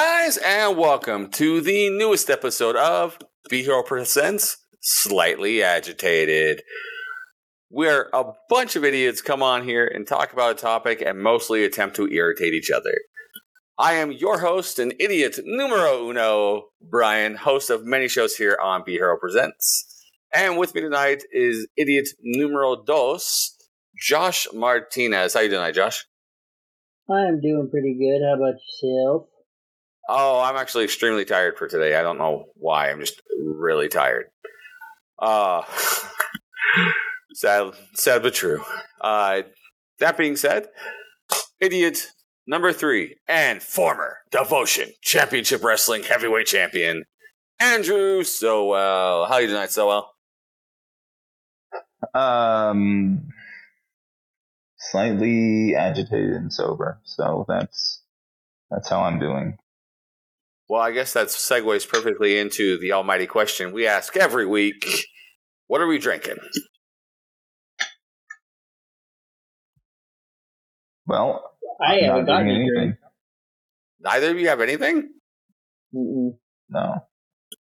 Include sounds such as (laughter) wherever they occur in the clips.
guys, and welcome to the newest episode of Be Hero Presents Slightly Agitated. Where a bunch of idiots come on here and talk about a topic and mostly attempt to irritate each other. I am your host and idiot numero uno, Brian, host of many shows here on Be Hero Presents. And with me tonight is idiot numero dos, Josh Martinez. How you doing tonight, Josh? I'm doing pretty good. How about yourself? Oh, I'm actually extremely tired for today. I don't know why. I'm just really tired. Uh (sighs) sad, sad but true. Uh, that being said, idiot number three and former Devotion Championship Wrestling Heavyweight Champion Andrew Sowell. How are you tonight, Sowell? Um, slightly agitated and sober. So that's that's how I'm doing. Well, I guess that segues perfectly into the almighty question we ask every week: What are we drinking? Well, I I'm haven't not gotten doing any drink. anything. Neither of you have anything. Mm-mm. No,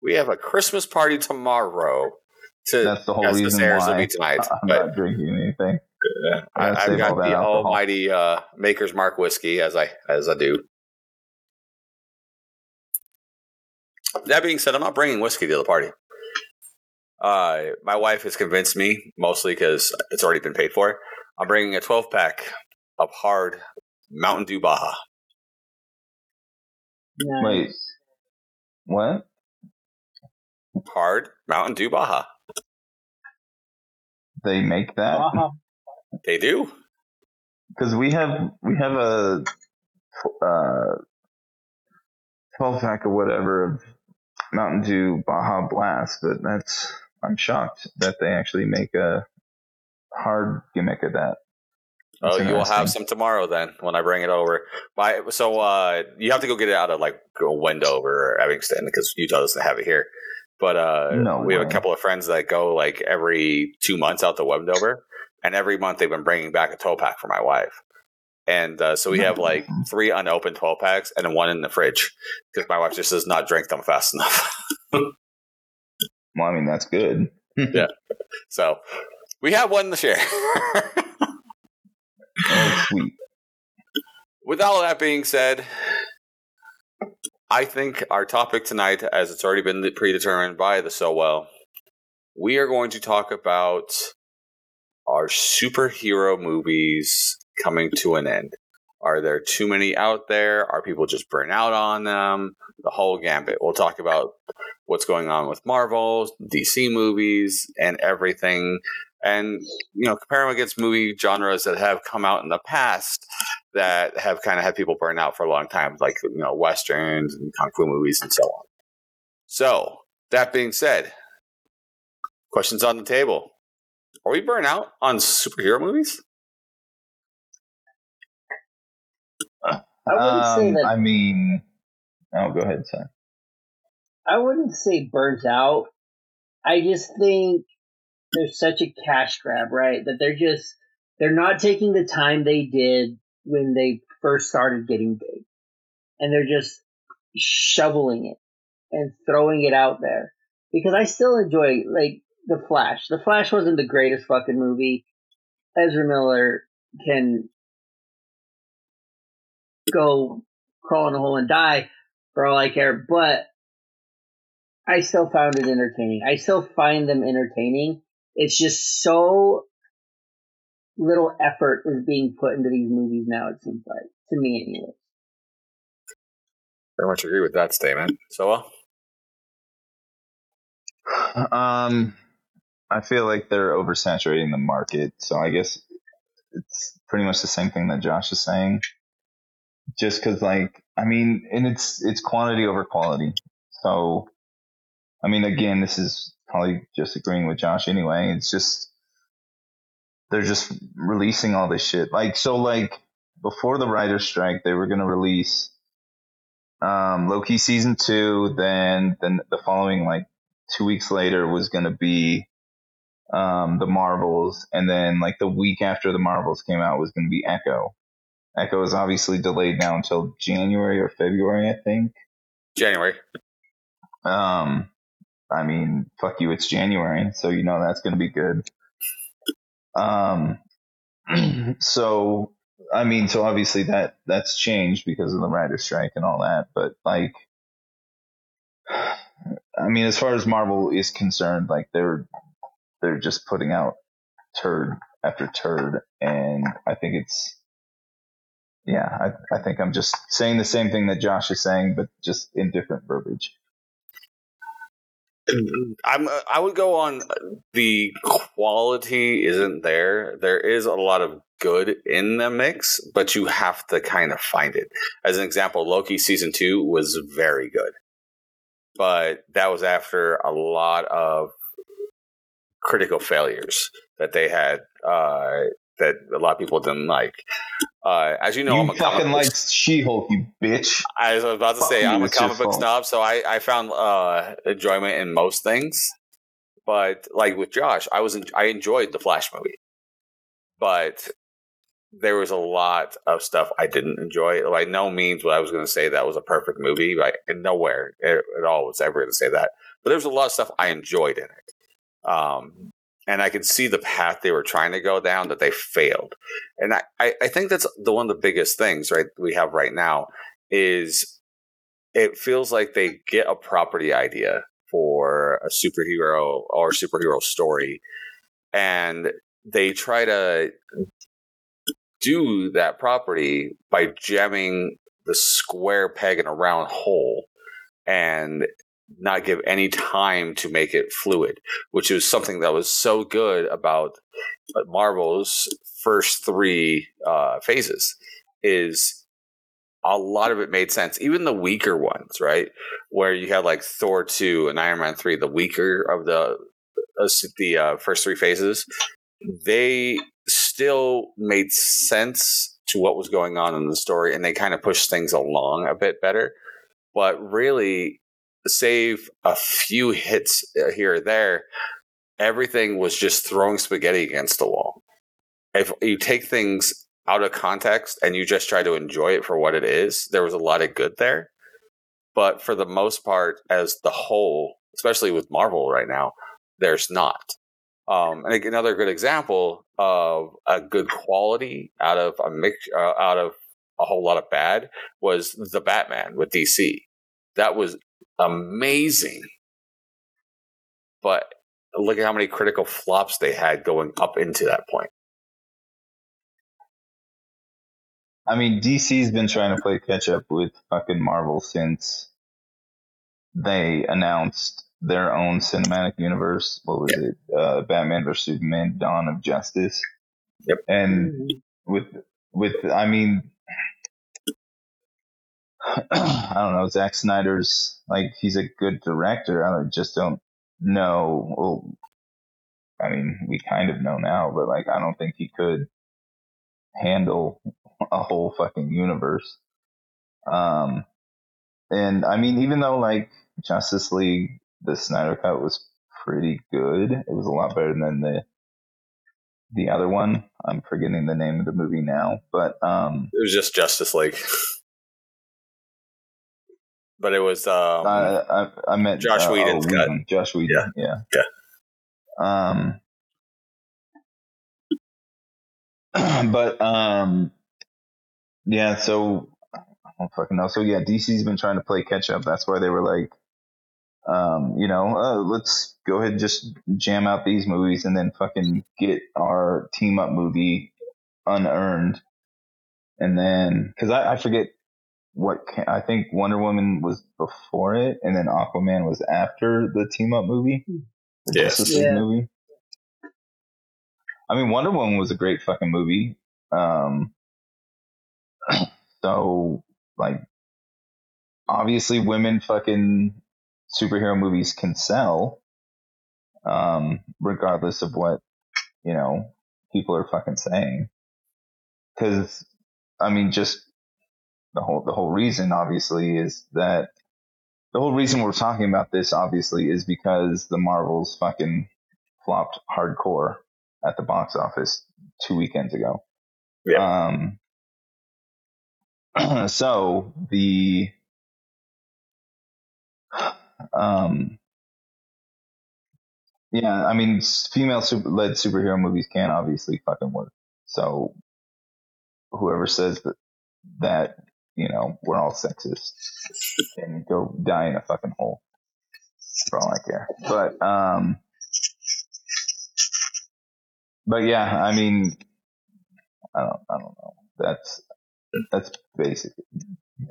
We have a Christmas party tomorrow. To that's the whole reason this airs will why be tonight. (laughs) I'm but not drinking anything. I, gotta I've got all the alcohol. almighty uh, Maker's Mark whiskey as I as I do. That being said, I'm not bringing whiskey to the party. Uh, my wife has convinced me, mostly because it's already been paid for. I'm bringing a 12 pack of hard Mountain Dew Baja. Nice. Wait. What? Hard Mountain Dew Baja. They make that Uh-huh. They do. because we have we have a uh, twelve pack or whatever of Mountain Dew Baja Blast, but that's I'm shocked that they actually make a hard gimmick of that. oh, you will have some tomorrow then when I bring it over. By so uh, you have to go get it out of like Wendover or Evanston because Utah doesn't have it here. But uh, No we have a couple of friends that go like every two months out to Wendover, and every month they've been bringing back a twelve pack for my wife. And uh, so we have like three unopened twelve packs and one in the fridge because my wife just does not drink them fast enough. (laughs) Well, I mean that's good. Yeah. So we have one to share. (laughs) Oh, sweet. With all that being said, I think our topic tonight, as it's already been predetermined by the Sowell, we are going to talk about our superhero movies coming to an end. Are there too many out there? Are people just burnt out on them? The whole gambit. We'll talk about what's going on with Marvel, DC movies, and everything. And, you know, compare them against movie genres that have come out in the past that have kind of had people burn out for a long time, like you know westerns and kung fu movies and so on. So that being said, questions on the table: Are we burnt out on superhero movies? I wouldn't say Um, that. I mean, oh, go ahead, son. I wouldn't say burnt out. I just think there's such a cash grab, right? That they're just they're not taking the time they did when they first started getting big, and they're just shoveling it and throwing it out there. Because I still enjoy like the Flash. The Flash wasn't the greatest fucking movie. Ezra Miller can go crawl in a hole and die for all I care, but I still found it entertaining. I still find them entertaining. It's just so little effort is being put into these movies now, it seems like. To me, anyway. Very much agree with that statement. So, uh, (sighs) Um, I feel like they're oversaturating the market, so I guess it's pretty much the same thing that Josh is saying. Just because, like, I mean, and it's it's quantity over quality. So, I mean, again, this is probably just agreeing with Josh anyway. It's just they're just releasing all this shit. Like, so, like before the writer's strike, they were gonna release um, Loki season two. Then, then the following like two weeks later was going to be um, the Marvels, and then like the week after the Marvels came out was going to be Echo. Echo is obviously delayed now until January or February, I think. January. Um, I mean, fuck you, it's January, so you know that's going to be good. Um, (clears throat) so I mean, so obviously that that's changed because of the writer's strike and all that, but like, (sighs) I mean, as far as Marvel is concerned, like they're they're just putting out turd after turd, and I think it's yeah, I I think I'm just saying the same thing that Josh is saying, but just in different verbiage. (clears throat) I'm I would go on the quality isn't there. There is a lot of good in the mix, but you have to kind of find it. As an example, Loki season 2 was very good. But that was after a lot of critical failures that they had uh, that a lot of people didn't like. Uh, as you know, you I'm a fucking like She-Hulk, you bitch. I was about to Fuck say you, I'm a comic book fault. snob, so I, I found uh, enjoyment in most things. But like with Josh, I was en- I enjoyed the Flash movie, but there was a lot of stuff I didn't enjoy. By no means what I was going to say that was a perfect movie. Like and nowhere at at all was ever going to say that. But there was a lot of stuff I enjoyed in it. Um, and I could see the path they were trying to go down that they failed. And I, I, think that's the one of the biggest things right we have right now is it feels like they get a property idea for a superhero or superhero story and they try to do that property by jamming the square peg in a round hole and not give any time to make it fluid, which is something that was so good about Marvel's first three uh, phases. Is a lot of it made sense, even the weaker ones, right? Where you had like Thor two and Iron Man three, the weaker of the uh, the uh, first three phases, they still made sense to what was going on in the story, and they kind of pushed things along a bit better. But really, save a few hits uh, here or there, everything was just throwing spaghetti against the wall. If you take things out of context and you just try to enjoy it for what it is, there was a lot of good there. But for the most part, as the whole, especially with Marvel right now, there's not. Um, and another good example of a good quality out of a mix, uh, out of a whole lot of bad was the Batman with DC. That was amazing. But look at how many critical flops they had going up into that point. I mean, DC's been trying to play catch up with fucking Marvel since they announced their own cinematic universe. What was it? Uh, Batman vs Superman: Dawn of Justice. Yep. And with with, I mean, I don't know. Zack Snyder's like he's a good director. I just don't know. Well, I mean, we kind of know now, but like, I don't think he could handle a whole fucking universe. Um, and I mean, even though like Justice League, the Snyder Cut was pretty good. It was a lot better than the the other one. I'm forgetting the name of the movie now, but um, It was just Justice League. (laughs) but it was um, I, I, I meant Josh uh, Whedon's oh, cut. Whedon, Josh Whedon, yeah, Yeah. Um, (clears throat) but um, yeah. So I don't fucking know. So yeah, DC's been trying to play catch up. That's why they were like, um, you know, uh, let's go ahead and just jam out these movies and then fucking get our team up movie unearned. And then, cause I, I forget what, ca- I think Wonder Woman was before it and then Aquaman was after the team up movie. The Yes. Justice League Yeah. movie. I mean, Wonder Woman was a great fucking movie. Um, so like, obviously women fucking superhero movies can sell, um, regardless of what, you know, people are fucking saying. Cause, I mean, just the whole, the whole reason obviously is that the whole reason we're talking about this obviously is because the Marvels fucking flopped hardcore at the box office two weekends ago. Yeah. Um, (clears throat) so the um yeah, I mean, female super led superhero movies can obviously fucking work. So whoever says that that you know we're all sexist and go die in a fucking hole for all I care. But um, but yeah, I mean, I don't, I don't know. That's that's basic.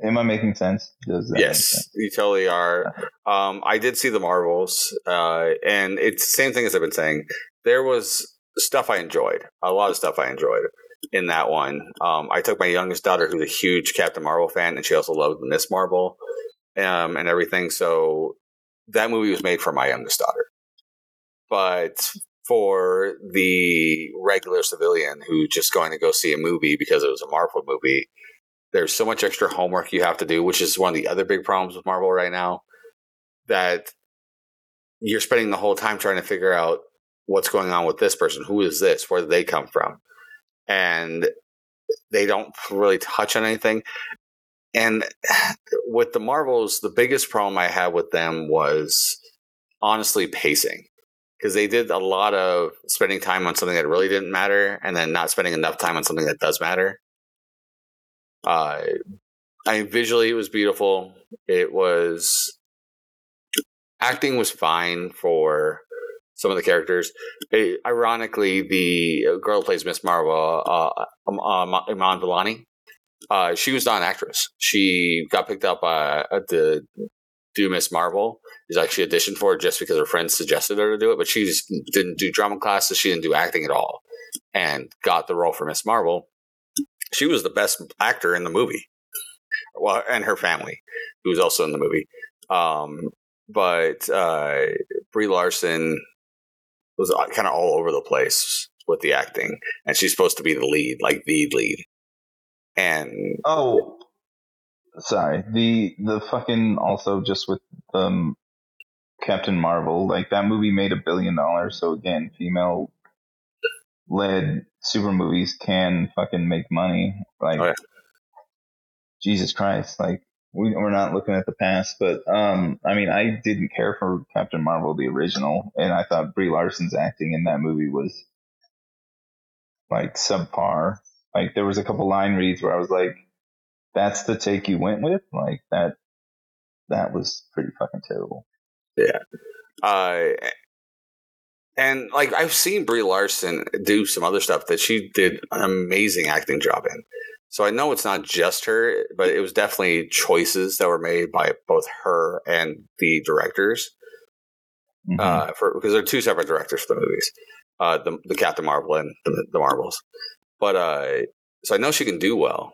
Am I making sense? Does that yes, sense? you totally are. Um, I did see the Marvels, uh, and it's the same thing as I've been saying. There was stuff I enjoyed, a lot of stuff I enjoyed in that one. Um, I took my youngest daughter, who's a huge Captain Marvel fan, and she also loved Miss Marvel um, and everything. So that movie was made for my youngest daughter. But for the regular civilian who's just going to go see a movie because it was a Marvel movie, there's so much extra homework you have to do, which is one of the other big problems with Marvel right now. That you're spending the whole time trying to figure out what's going on with this person. Who is this? Where did they come from? And they don't really touch on anything. And with the Marvels, the biggest problem I had with them was honestly pacing because they did a lot of spending time on something that really didn't matter and then not spending enough time on something that does matter. Uh, I mean, visually it was beautiful. It was acting was fine for some of the characters. Ironically, the girl plays Miss Marvel, uh, um, uh, Iman Vellani, uh, she was not an actress. She got picked up uh, to do Miss Marvel. Is actually auditioned for it just because her friends suggested her to do it, but she just didn't do drama classes. She didn't do acting at all, and got the role for Miss Marvel. She was the best actor in the movie, well, and her family, who was also in the movie. Um, but uh, Brie Larson was uh, kind of all over the place with the acting, and she's supposed to be the lead, like the lead. And oh, sorry, the the fucking also just with um Captain Marvel, like that movie made a billion dollars. So again, female led super movies can fucking make money. Like oh, yeah. Jesus Christ, like we, are not looking at the past, but um, I mean, I didn't care for Captain Marvel the original, and I thought Brie Larson's acting in that movie was like subpar. Like there was a couple line reads where I was like, "That's the take you went with," like that. That was pretty fucking terrible. Yeah. Uh, and like I've seen Brie Larson do some other stuff that she did an amazing acting job in. So I know it's not just her, but it was definitely choices that were made by both her and the directors. Mm-hmm. Uh, for because they're two separate directors for the movies, uh, the, the Captain Marvel and the, the Marvels. But uh, so I know she can do well.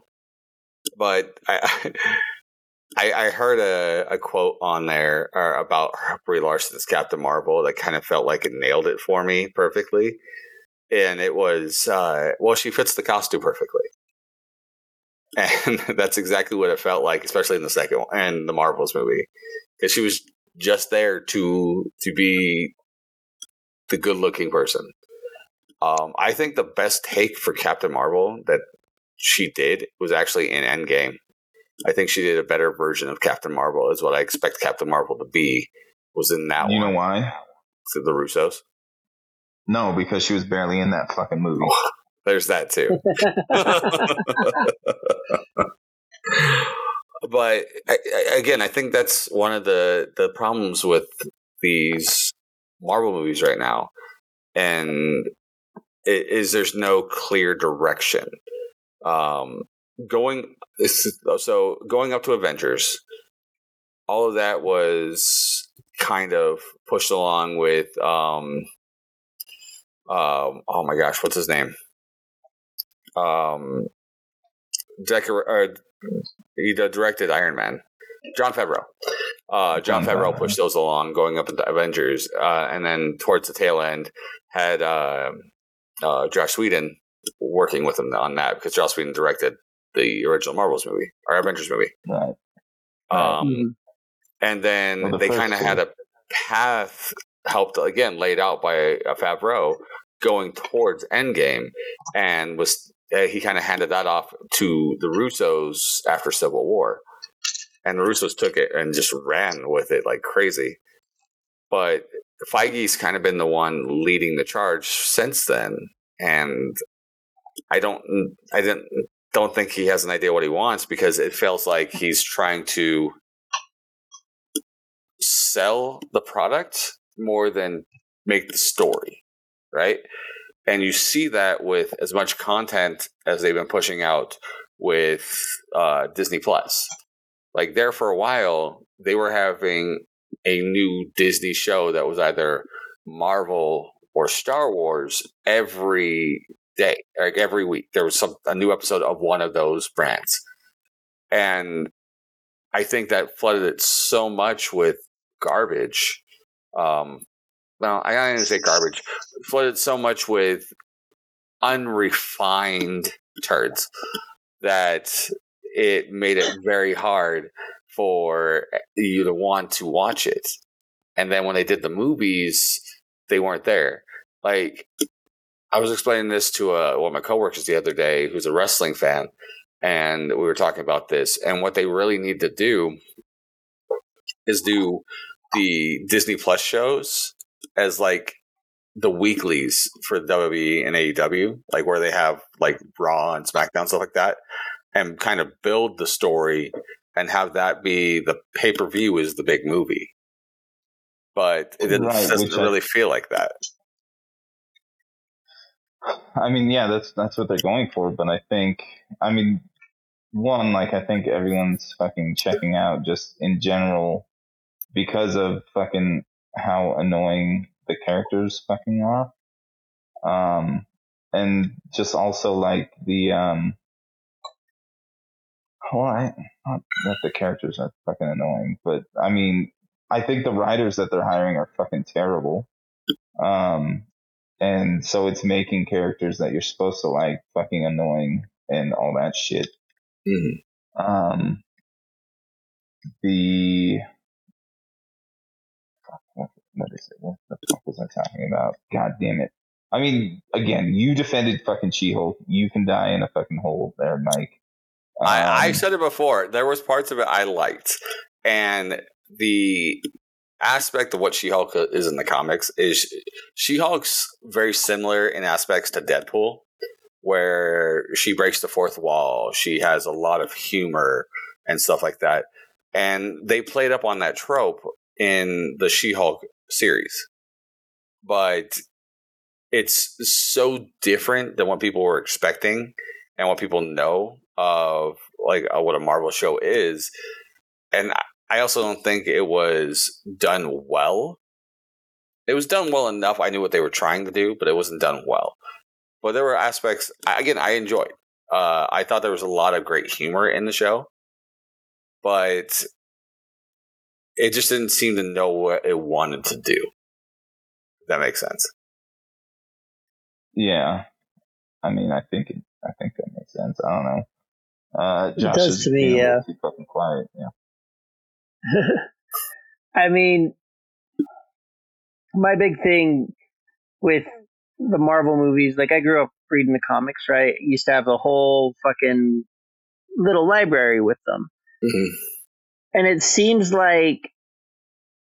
But I, (laughs) I, I heard a, a quote on there uh, about Brie Larson's Captain Marvel that kind of felt like it nailed it for me perfectly. And it was, uh, well, she fits the costume perfectly. And (laughs) that's exactly what it felt like, especially in the second one and the Marvels movie. Because she was just there to to be the good looking person. Um, I think the best take for Captain Marvel that she did was actually in Endgame. I think she did a better version of Captain Marvel, is what I expect Captain Marvel to be. Was in that you one. You know why? To the Russos. No, because she was barely in that fucking movie. (laughs) There's that too. (laughs) but I, I, again, I think that's one of the the problems with these Marvel movies right now, and is there's no clear direction. Um, going so going up to Avengers, all of that was kind of pushed along with um, um oh my gosh, what's his name? Um, decor- uh, he directed Iron Man. Jon Favreau. Uh, Jon Favreau pushed those along, going up into Avengers, uh, and then towards the tail end had uh, uh, Joss Whedon working with him on that because Joss Whedon directed the original Marvels movie or Avengers movie. Right. Um, mm-hmm. And then well, the they kind of had a path helped again laid out by a Favreau going towards Endgame, and was uh, he kind of handed that off to the Russos after Civil War, and the Russos took it and just ran with it like crazy. But Feige's kind of been the one leading the charge since then, and I don't, I didn't, don't think he has an idea what he wants because it feels like he's trying to sell the product more than make the story, right? And you see that with as much content as they've been pushing out with uh, Disney Plus. Like there for a while, they were having a new Disney show that was either Marvel or Star Wars every day, like every week. There was some a new episode of one of those brands, and I think that flooded it so much with garbage. Um, well, I don't even say garbage. Flooded so much with unrefined turds that it made it very hard for you to want to watch it. And then when they did the movies, they weren't there. Like I was explaining this to uh, one of my coworkers the other day, who's a wrestling fan, and we were talking about this. And what they really need to do is do the Disney Plus shows as like the weeklies for WWE and AEW, like where they have like Raw and SmackDown stuff like that, and kind of build the story and have that be the pay per view is the big movie. But it Right, doesn't which I- really feel like that. I mean, yeah, that's that's what they're going for. But I think, I mean, one, like I think everyone's fucking checking out just in general because of fucking how annoying the characters fucking are. Um, and just also like the um, well, I not that the characters are fucking annoying, but I mean, I think the writers that they're hiring are fucking terrible. Um, and so it's making characters that you're supposed to like fucking annoying and all that shit. Mhm. Um, the what, what is it? What the fuck was I talking about? God damn it! I mean, again, you defended fucking She-Hulk. You can die in a fucking hole there, Mike. I, I Um, said it before. There was parts of it I liked, and the aspect of what She-Hulk is in the comics is She-Hulk's very similar in aspects to Deadpool, where she breaks the fourth wall. She has a lot of humor and stuff like that, and they played up on that trope in the She-Hulk series, but it's so different than what people were expecting and what people know of like uh, what a Marvel show is. And I- also don't think it was done well. It was done well enough. I knew what they were trying to do, but it wasn't done well. But there were aspects. Again, I enjoyed. Uh, I thought there was a lot of great humor in the show, but it just didn't seem to know what it wanted to do. If that makes sense. Yeah, I mean, I think it, I think that makes sense. I don't know. Uh, Josh does is to me, being a yeah. Too fucking quiet. Yeah. (laughs) I mean, my big thing with the Marvel movies, like I grew up reading the comics, right? Used to have a whole fucking little library with them. And it seems like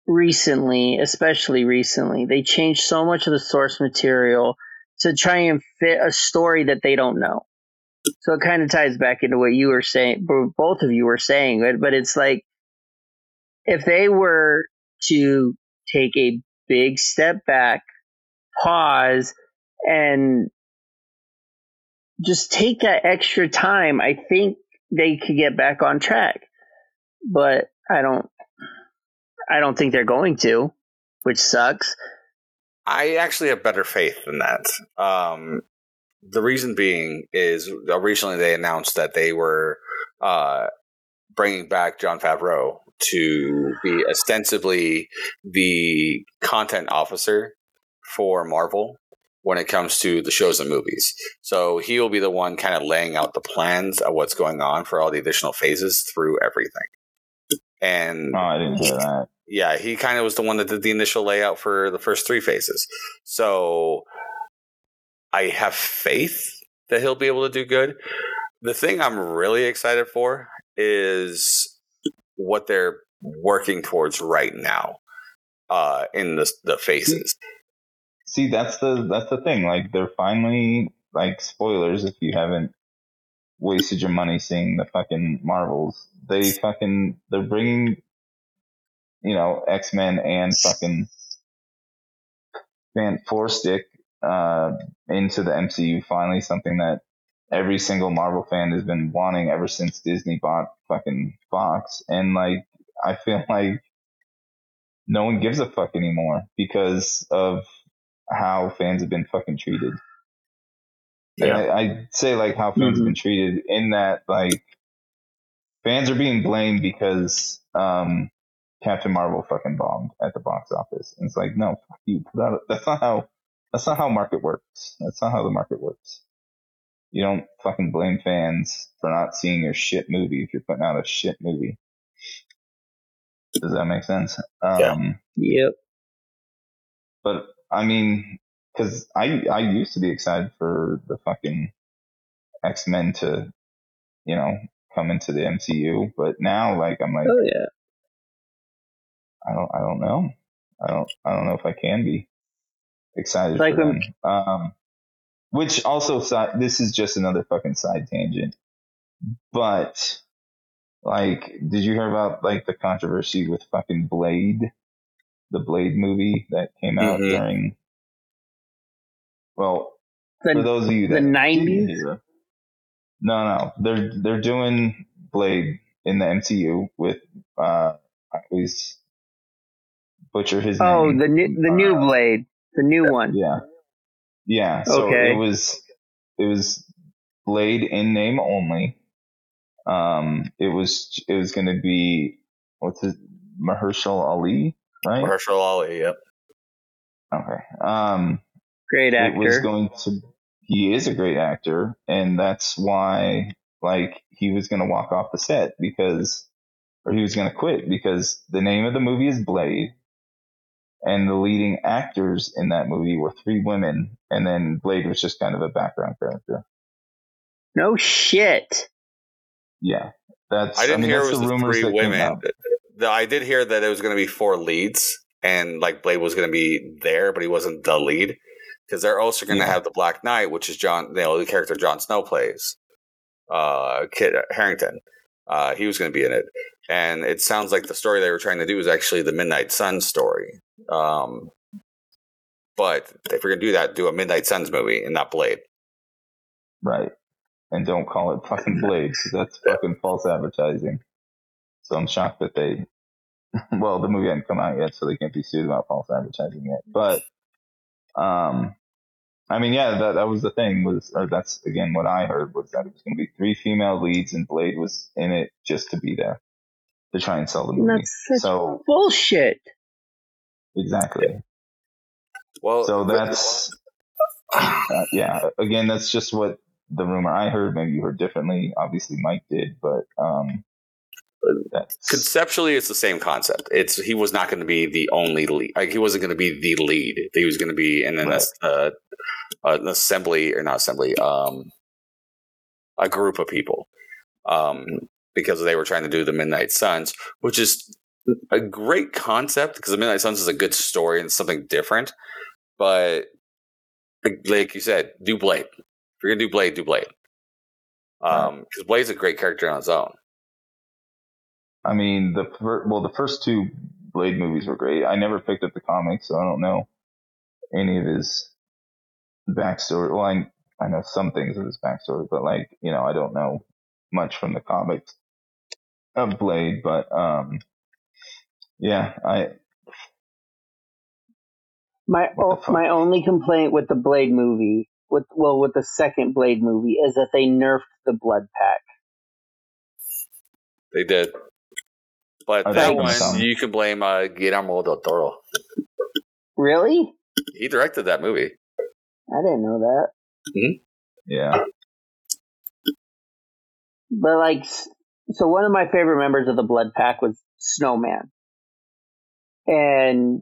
recently, especially recently, they changed so much of the source material to try and fit a story that they don't know. So it kind of ties back into what you were saying, both of you were saying, but, it's like if they were to take a big step back, pause, and just take that extra time, I think they could get back on track. But I don't I don't think they're going to, which sucks. I actually have better faith than that. Um, the reason being is uh, recently they announced that they were uh, bringing back Jon Favreau to be ostensibly the content officer for Marvel when it comes to the shows and movies. So he will be the one kind of laying out the plans of what's going on for all the additional phases through everything. And Oh, I didn't hear that. yeah, he kind of was the one that did the initial layout for the first three phases. So I have faith that he'll be able to do good. The thing I'm really excited for is what they're working towards right now uh, in the the phases. See, that's the that's the thing. Like they're finally like spoilers if you haven't wasted your money seeing the fucking Marvels. They fucking they're bringing you know X Men and fucking Fan Four Stick uh, into the MCU. Finally, something that every single Marvel fan has been wanting ever since Disney bought fucking Fox. And like, I feel (laughs) like no one gives a fuck anymore because of how fans have been fucking treated. Yeah. I, I say like how fans have been treated in that like fans are being blamed because um Captain Marvel fucking bombed at the box office. And it's like, no, fuck you. That, that's not how that's not how market works. That's not how the market works. You don't fucking blame fans for not seeing your shit movie if you're putting out a shit movie. Does that make sense? Um, Yeah. Yep. but I mean, because I I used to be excited for the fucking X Men to, you know, come into the MCU, but now like I'm like Oh yeah. I don't I don't know I don't I don't know if I can be excited Like for when- them. Um, which also this is just another fucking side tangent, but like, did you hear about like the controversy with fucking Blade, the Blade movie that came out Mhm. during? Well, for those of you the that didn't 90s? Hear- No, no, they're they're doing Blade in the MCU with uh, I always butcher his oh, name. the new the new Uh, Blade, the new one. Yeah, yeah. So Okay. it was it was Blade in name only. Um, it was it was going to be what's his Mahershala Ali, right? Herschel Ali, yep. Okay. Um, Great actor. it was going to he is a great actor and that's why like he was going to walk off the set because or he was going to quit because the name of the movie is blade and the leading actors in that movie were three women and then blade was just kind of a background character no shit. yeah that's I didn't mean, hear it was the, rumors three women. out. I did hear that it was going to be four leads, and like Blade was going to be there, but he wasn't the lead because they're also going to Yeah. have the Black Knight, which is John, you know, the character Jon Snow plays, uh, Kit Harington. Uh, he was going to be in it, and it sounds like the story they were trying to do is actually the Midnight Sun story. Um, but if you're going to do that, do a Midnight Suns movie and not Blade. right and don't call it fucking blade because that's fucking false advertising so i'm shocked that they (laughs) well, the movie hadn't come out yet, so they can't be sued about false advertising yet. But, um, I mean, yeah, that that was the thing. Was or that's again what I heard was that it was going to be three female leads, and Blade was in it just to be there to try and sell the movie. That's such So bullshit. exactly. Well, So that's uh, yeah. Again, that's just what the rumor I heard. Maybe you heard differently. Obviously, Mike did, but um, that's conceptually it's the same concept. It's he was not going to be the only lead like he wasn't going to be the lead. He was going to be in an, Right. uh, an assembly or not assembly um a group of people um because they were trying to do the midnight suns which is a great concept because the midnight suns is a good story and something different but like- like you said do blade. If you're gonna do blade do blade. Um because blade's a great character on his own I mean, the fir- well, the first two Blade movies were great. I never picked up the comics, so I don't know any of his backstory. Well, I I know some things of his backstory, but like you know, I don't know much from the comics of Blade. But um, yeah, I My What the fuck? my only complaint with the Blade movie, with well, with the second Blade movie, is that they nerfed the blood pack. They did. But Are that they one, gonna you can blame uh, Guillermo del Toro. Really? He directed that movie. I didn't know that. yeah But like, so one of my favorite members of the Blood Pack was Snowman, and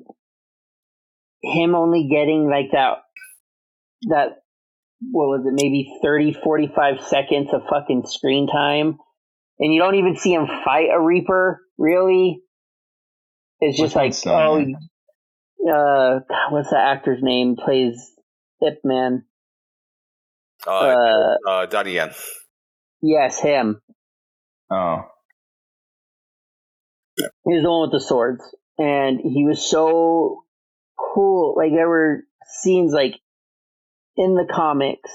him only getting like that that what was it, maybe 30, 45 seconds of fucking screen time. And you don't even see him fight a Reaper, really. It's just like, one's oh, uh, what's the actor's name? Plays Ip Man. Uh, Uh, uh, Donnie Yen. yes, him. Oh, He was the one with the swords. And he was so cool. Like, there were scenes, like, in the comics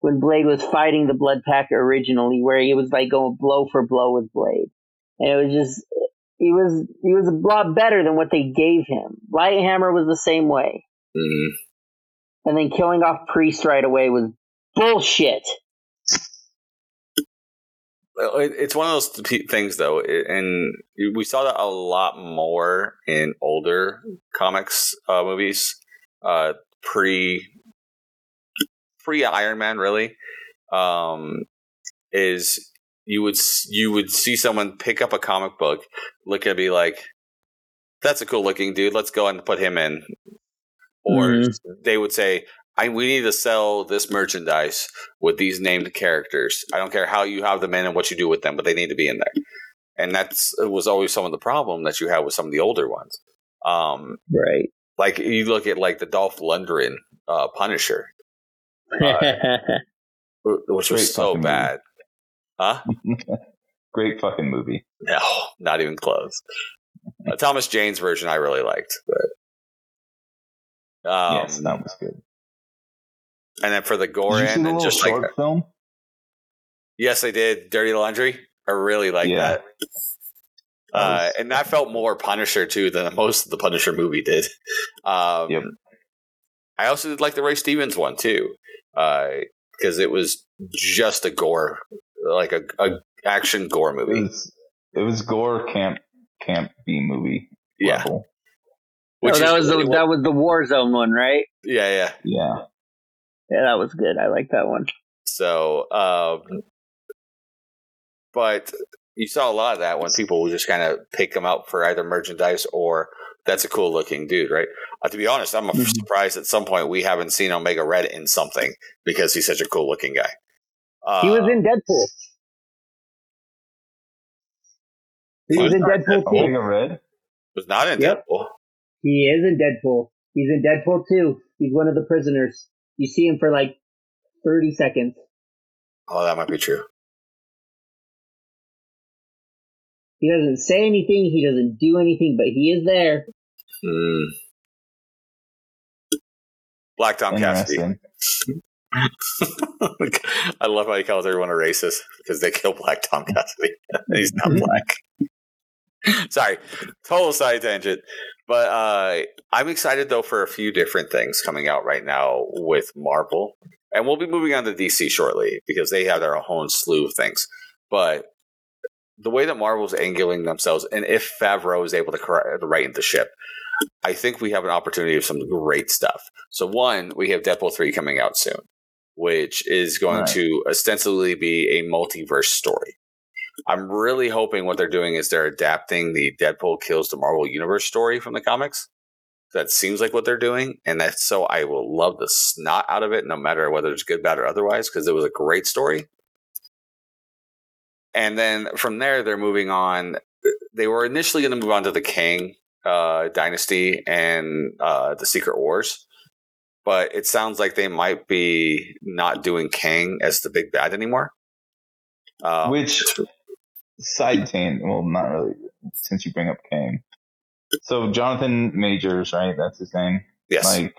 when Blade was fighting the Blood Pack originally, where he was, like, going blow for blow with Blade. And it was just, he was, he was a lot better than what they gave him. Lighthammer was the same way. Mhm. And then killing off Priest right away was bullshit. It's one of those things, though, and we saw that a lot more in older comics uh, movies, uh, pre pre Iron Man, really. Um, is you would you would see someone pick up a comic book, look at it, be like, "That's a cool looking dude. Let's go and put him in," or Mhm. they would say, I, we need to sell this merchandise with these named characters. I don't care how you have them in and what you do with them, but they need to be in there. And that's it was always some of the problem that you had with some of the older ones. Um, Right. like you look at like the Dolph Lundgren uh, Punisher, (laughs) which Great was so bad. Huh? (laughs) great fucking movie. No, not even close. Uh, Thomas Jane's version I really liked, but um, yes, that was good. and then for the gore Did you end, and just like short film? Yes, I did. Dirty Laundry. I really like Yeah. that. Uh, and that felt more Punisher too than most of the Punisher movie did. Um, Yep. I also did like the Ray Stevens one too, because it was just a gore, like a, a action gore It movie. was, it was gore camp camp B movie Yeah, level. which oh, that is was really the what- that was the Warzone one, right? yeah, yeah. Yeah, Yeah, that was good. I like that one. So, um, but you saw a lot of that when people would just kind of pick them out for either merchandise or that's a cool looking dude, right? Uh, to be honest, I'm Mhm. surprised at some point we haven't seen Omega Red in something because he's such a cool looking guy. Uh, He was in Deadpool. He was in Deadpool Deadpool. too. Red. was not in Yep. Deadpool. He is in Deadpool. He's in Deadpool too. He's one of the prisoners. You see him for like thirty seconds. Oh, that might be true. He doesn't say anything. He doesn't do anything, but he is there. Hmm. Black Tom Cassidy. (laughs) I love how he calls everyone a racist because they kill Black Tom Cassidy. (laughs) He's not black. Sorry, total side tangent. But uh, I'm excited though for a few different things coming out right now with Marvel, and we'll be moving on to DC shortly because they have their own slew of things. But the way that Marvel's angling themselves, and if Favreau is able to cor- right the ship, I think we have an opportunity of some great stuff. So one, we have Deadpool three coming out soon, which is going Right. to ostensibly be a multiverse story. I'm really hoping what they're doing is they're adapting the Deadpool kills the Marvel Universe story from the comics. That seems like what they're doing, and that's so I will love the snot out of it, no matter whether it's good, bad, or otherwise, because it was a great story. And then from there, they're moving on. They were initially going to move on to the Kang uh, dynasty and uh, the Secret Wars, but it sounds like they might be not doing Kang as the big bad anymore. Um, Which side tangent? Well, not really. Since you bring up Kang, so Jonathan Majors, right? That's his name. yes, Like,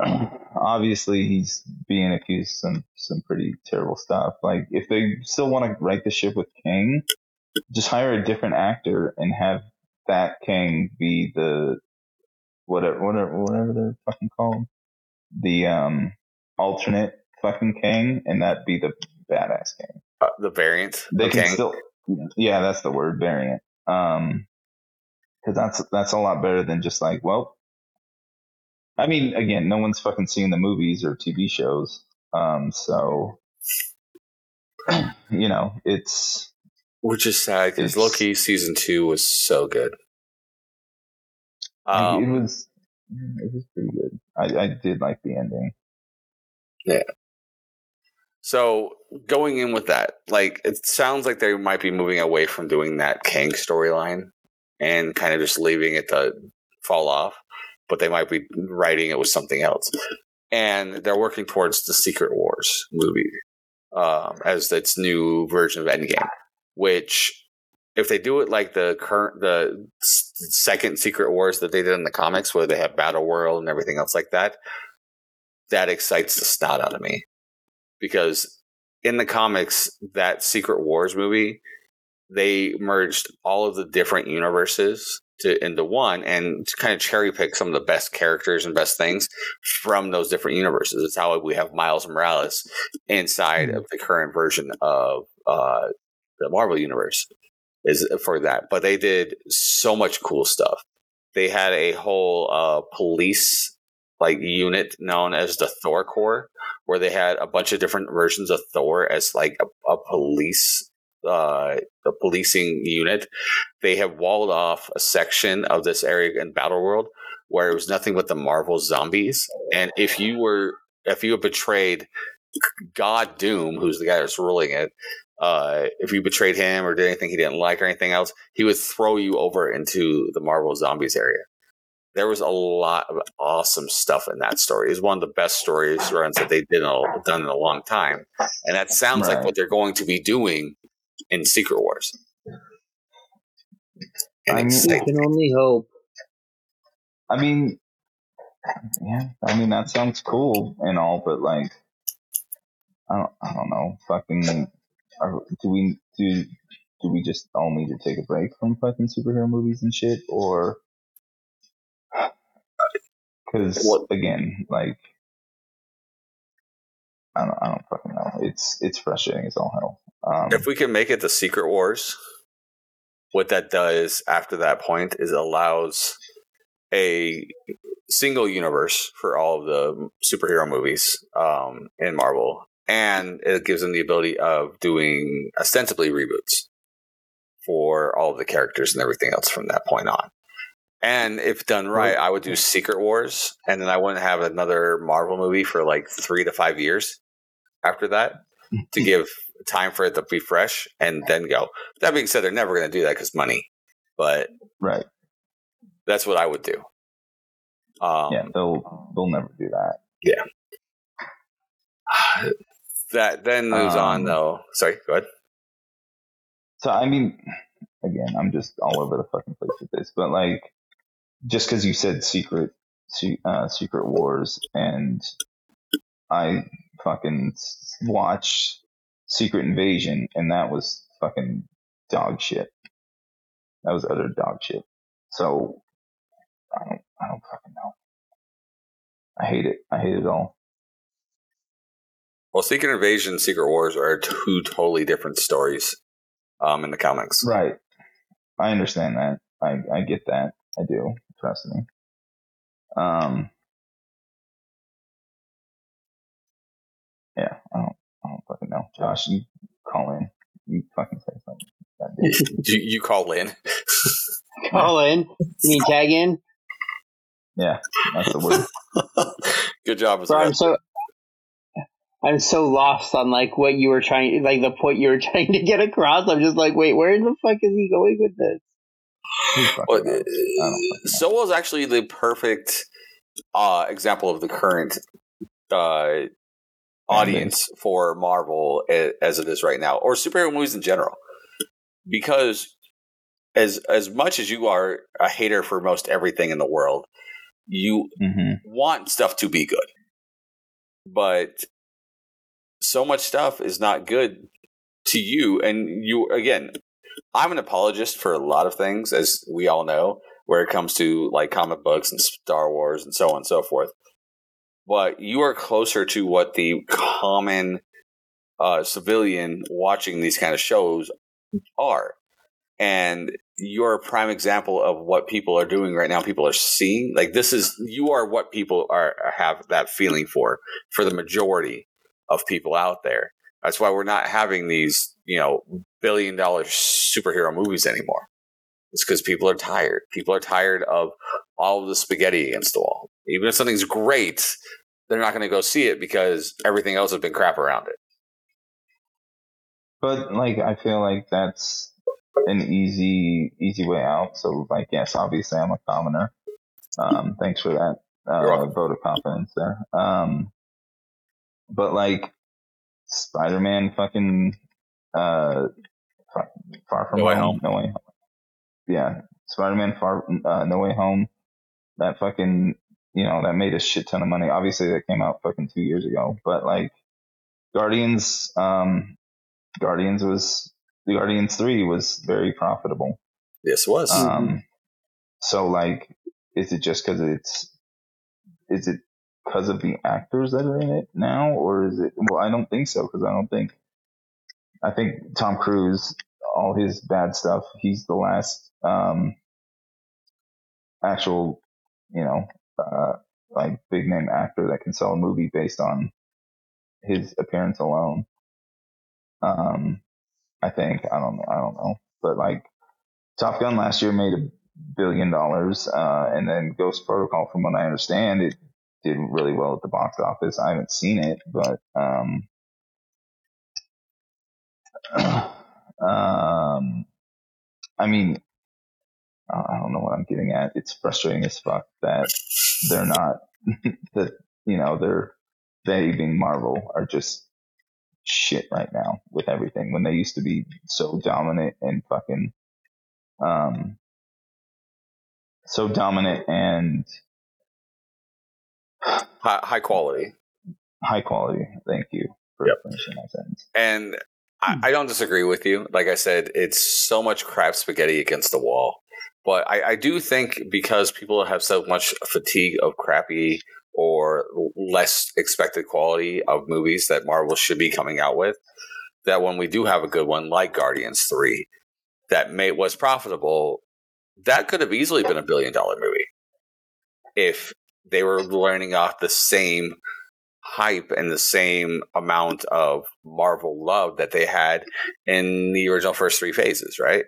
(clears throat) obviously, he's being accused of some some pretty terrible stuff. Like, if they still want to right the ship with Kang, just hire a different actor and have that Kang be the whatever whatever whatever they're fucking called, the um alternate fucking king, and that'd be the badass Kang. uh, the variant. They of can still, yeah, that's the word variant. Um, because that's that's a lot better than just like, well, I mean, again, no one's fucking seeing the movies or TV shows, um, so (clears throat) you know, it's Which is sad because Loki season two was so good. Um, it was it was pretty good. I I did like the ending. Yeah. So going in with that, like it sounds like they might be moving away from doing that Kang storyline and kind of just leaving it to fall off, but they might be writing it with something else. And they're working towards the Secret Wars movie um, as its new version of Endgame, which if they do it like the current the second Secret Wars that they did in the comics, where they have Battle World and everything else like that, that excites the snot out of me. Because in the comics, that Secret Wars movie, they merged all of the different universes to into one and to kind of cherry pick some of the best characters and best things from those different universes. It's how we have Miles Morales inside of the current version of uh, the Marvel universe is for that. But they did so much cool stuff. They had a whole uh, police like unit known as the Thor Corps, where they had a bunch of different versions of Thor as like a, a police uh, a policing unit. They have walled off a section of this area in Battle World where it was nothing but the Marvel zombies. And if you were if you betrayed God Doom, who's the guy that's ruling it, uh, if you betrayed him or did anything he didn't like or anything else, he would throw you over into the Marvel zombies area there was a lot of awesome stuff in that story. It's one of the best stories runs that they did a, done in a long time, and that sounds right. like what they're going to be doing in Secret Wars. And I mean, can only hope. I mean, yeah, I mean that sounds cool and all, but like, I don't, I don't know, fucking, are, do we do do we just all need to take a break from fucking superhero movies and shit, or because again, like I don't, I don't fucking know. It's it's frustrating as all hell. Um, if we can make it the Secret Wars, what that does after that point is allows a single universe for all of the superhero movies um, in Marvel, and it gives them the ability of doing ostensibly reboots for all of the characters and everything else from that point on. And if done right, I would do Secret Wars, and then I wouldn't have another Marvel movie for like three to five years after that (laughs) to give time for it to be fresh and then go. That being said, they're never going to do that because money, but right, that's what I would do. Um, yeah, they'll they'll never do that. Yeah. That then moves um, on though. Sorry, go ahead. So I mean, again, I'm just all over the fucking place with this, but like, just because you said secret uh, secret wars and I fucking watched Secret Invasion and that was fucking dog shit. That was utter dog shit. So I don't I don't fucking know. I hate it. I hate it all. Well, Secret Invasion, Secret Wars are two totally different stories um, in the comics. Right. I understand that. I, I get that. I do. Trust me. Um, yeah, I don't, I don't fucking know. Josh, you call in. You fucking say something. (laughs) you, you call in. (laughs) call in. You mean tag in? Yeah, that's the word. (laughs) Good job. Bro, I'm so I'm so lost on like what you were trying, like the point you were (laughs) trying to get across. I'm just like, wait, where the fuck is he going with this? Well, Sowell is actually the perfect uh, example of the current uh, audience for Marvel as it is right now, or superhero movies in general, because as as much as you are a hater for most everything in the world, you mm-hmm. want stuff to be good, but so much stuff is not good to you, and you again I'm an apologist for a lot of things, as we all know, where it comes to like comic books and Star Wars and so on and so forth. But you are closer to what the common uh, civilian watching these kind of shows are. And you're a prime example of what people are doing right now. People are seeing like this is you are what people are have that feeling for for the majority of people out there. That's why we're not having these, you know, billion dollar superhero movies anymore. It's because people are tired. People are tired of all of the spaghetti against the wall. Even if something's great, they're not going to go see it because everything else has been crap around it. But like, I feel like that's an easy, easy way out. So like, yes, obviously I'm a commoner. Um, thanks for that uh, vote of confidence there. Um, but like, Spider-Man, fucking, uh, far, far from No Way home, Home. no way. Home. Yeah, Spider-Man, far, uh, no way home. That fucking, you know, that made a shit ton of money. Obviously, that came out fucking two years ago. But like, Guardians, um, Guardians was the Guardians three was very profitable. Yes, it was. Um, so like, is it just because it's, is it because of the actors that are in it now, or is it? Well, I don't think so because I don't think. I think Tom Cruise, all his bad stuff, he's the last um, actual, you know, uh, like big name actor that can sell a movie based on his appearance alone. Um, I think I don't know, I don't know, but like Top Gun last year made a billion dollars, uh, and then Ghost Protocol, from what I understand, it did really well at the box office. I haven't seen it, but um, (clears throat) um, I mean, I don't know what I'm getting at. It's frustrating as fuck that they're not (laughs) that you know they're they being Marvel are just shit right now with everything when they used to be so dominant and fucking um so dominant and high, high quality. high quality. Thank you for Yep. finishing that sentence. And I, hmm. I don't disagree with you. Like I said, it's so much crap spaghetti against the wall. But I, I do think because people have so much fatigue of crappy or less expected quality of movies that Marvel should be coming out with, that when we do have a good one like Guardians 3 that may was profitable, that could have easily been a billion dollar movie if they were learning off the same hype and the same amount of Marvel love that they had in the original first three phases, right?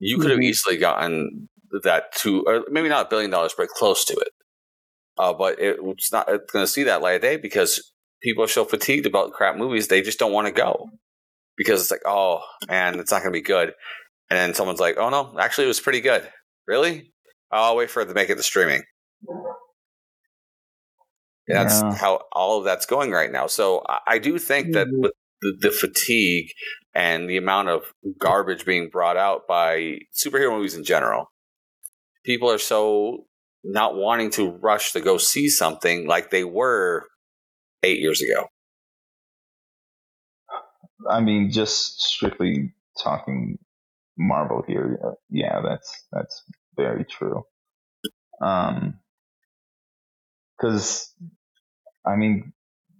You could have Mhm. easily gotten that to, or maybe not a billion dollars, but close to it. Uh, but it, it's not going to see that light of day because people are so fatigued about crap movies, they just don't want to go because it's like, oh man, it's not going to be good. And then someone's like, oh no, actually, it was pretty good. Really? I'll wait for it to make it to streaming. That's Yeah. how all of that's going right now. So I, do think that Mhm. with the, the fatigue and the amount of garbage being brought out by superhero movies in general, people are so not wanting to rush to go see something like they were eight years ago. I mean, just strictly talking Marvel here, uh, yeah, that's that's very true. Um, because I mean,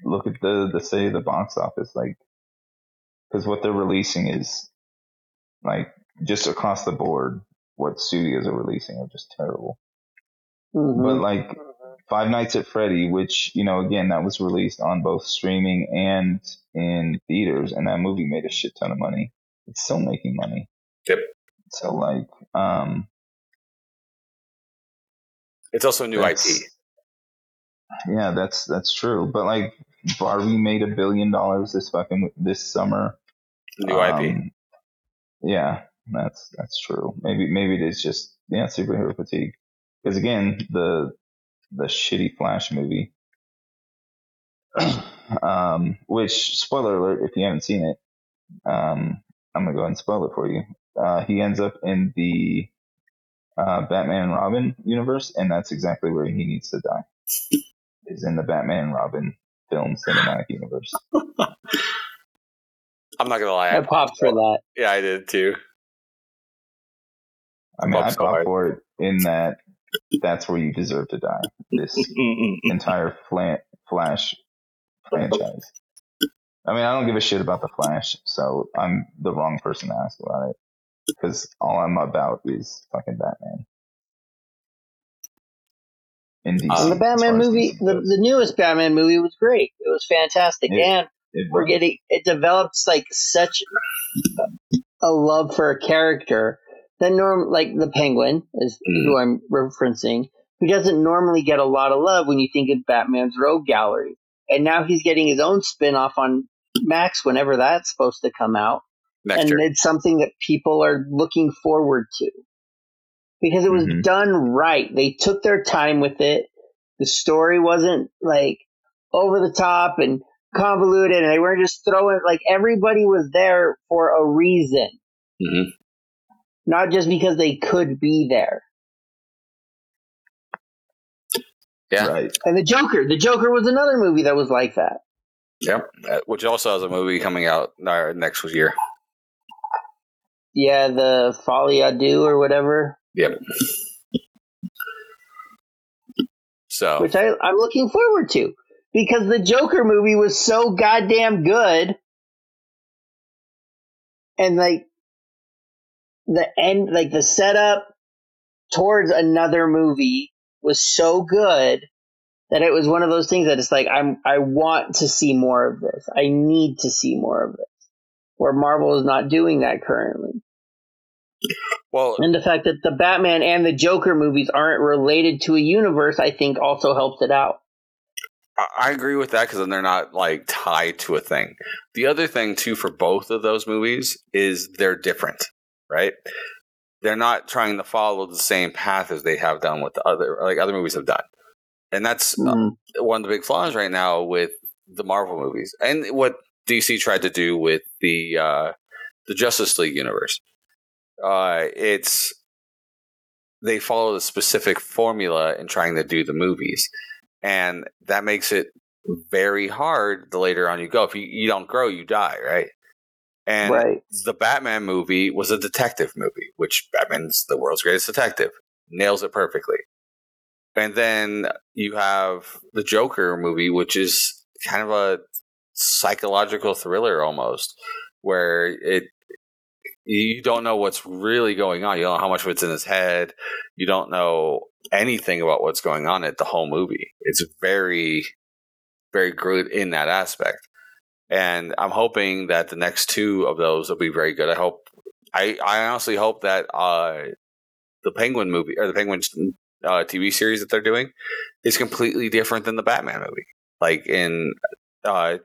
look at the the say the box office, like, because what they're releasing is like just across the board, what studios are releasing are just terrible. Mhm. But like Five Nights at Freddy, which you know, again, that was released on both streaming and in theaters, and that movie made a shit ton of money. It's still making money. Yep. So like, um, It's also new that's- IP. Yeah, that's that's true. But like, Barbie made a billion dollars this fucking this summer. New IP. Um, Yeah, that's that's true. Maybe maybe it is just yeah superhero fatigue. Because again, the the shitty Flash movie, (clears throat) um, which spoiler alert if you haven't seen it, um, I'm gonna go ahead and spoil it for you. Uh, he ends up in the uh, Batman and Robin universe, and that's exactly where he needs to die. Is in the Batman Robin film cinematic universe. (laughs) I'm not gonna lie. I popped for that. Yeah, I did too. I mean, Popped I so fought hard. for it in that that's where you deserve to die. This (laughs) entire fla- Flash franchise. I mean, I don't give a shit about the Flash, so I'm the wrong person to ask about it because all I'm about is fucking Batman. In DC, Um, the Batman movie, the, the newest Batman movie was great. It was fantastic, Yeah. and It we're getting it develops like such a love for a character that norm like the Penguin is Mm. who I'm referencing, who doesn't normally get a lot of love when you think of Batman's Rogue Gallery. And now he's getting his own spin off on Max whenever that's supposed to come out. Next and year. it's something that people are looking forward to because it was Mhm. done right. They took their time with it. The story wasn't like over the top and convoluted, and they weren't just throwing like everybody was there for a reason, Mhm. not just because they could be there. Yeah. Right. And the Joker, the Joker was another movie that was like that. Yep. Uh, Which also has a movie coming out uh, next year. Yeah, the Folie à Deux or whatever, Yep. So which I, I'm looking forward to because the Joker movie was so goddamn good. And like the end, like the setup towards another movie was so good that it was one of those things that it's like, I'm, I want to see more of this. I need to see more of this. Where Marvel is not doing that currently. Well, And the fact that the Batman and the Joker movies aren't related to a universe, I think also helps it out. I agree with that because then they're not like tied to a thing. The other thing too for both of those movies is they're different, right? They're not trying to follow the same path as they have done with the other like other movies have done, and that's uh, Mhm. one of the big flaws right now with the Marvel movies and what DC tried to do with the uh, the Justice League universe. Uh, it's they follow the specific formula in trying to do the movies, and that makes it very hard the later on you go. If you, you don't grow, you die, right? And right. the Batman movie was a detective movie, which Batman's the world's greatest detective, nails it perfectly. And then you have the Joker movie, which is kind of a psychological thriller almost, where it you don't know what's really going on. You don't know how much of it's in his head. You don't know anything about what's going on at the whole movie. It's very, very good in that aspect. And I'm hoping that the next two of those will be very good. I hope, I, I honestly hope that uh, the Penguin movie or the Penguin uh, TV series that they're doing is completely different than the Batman movie. Like in uh,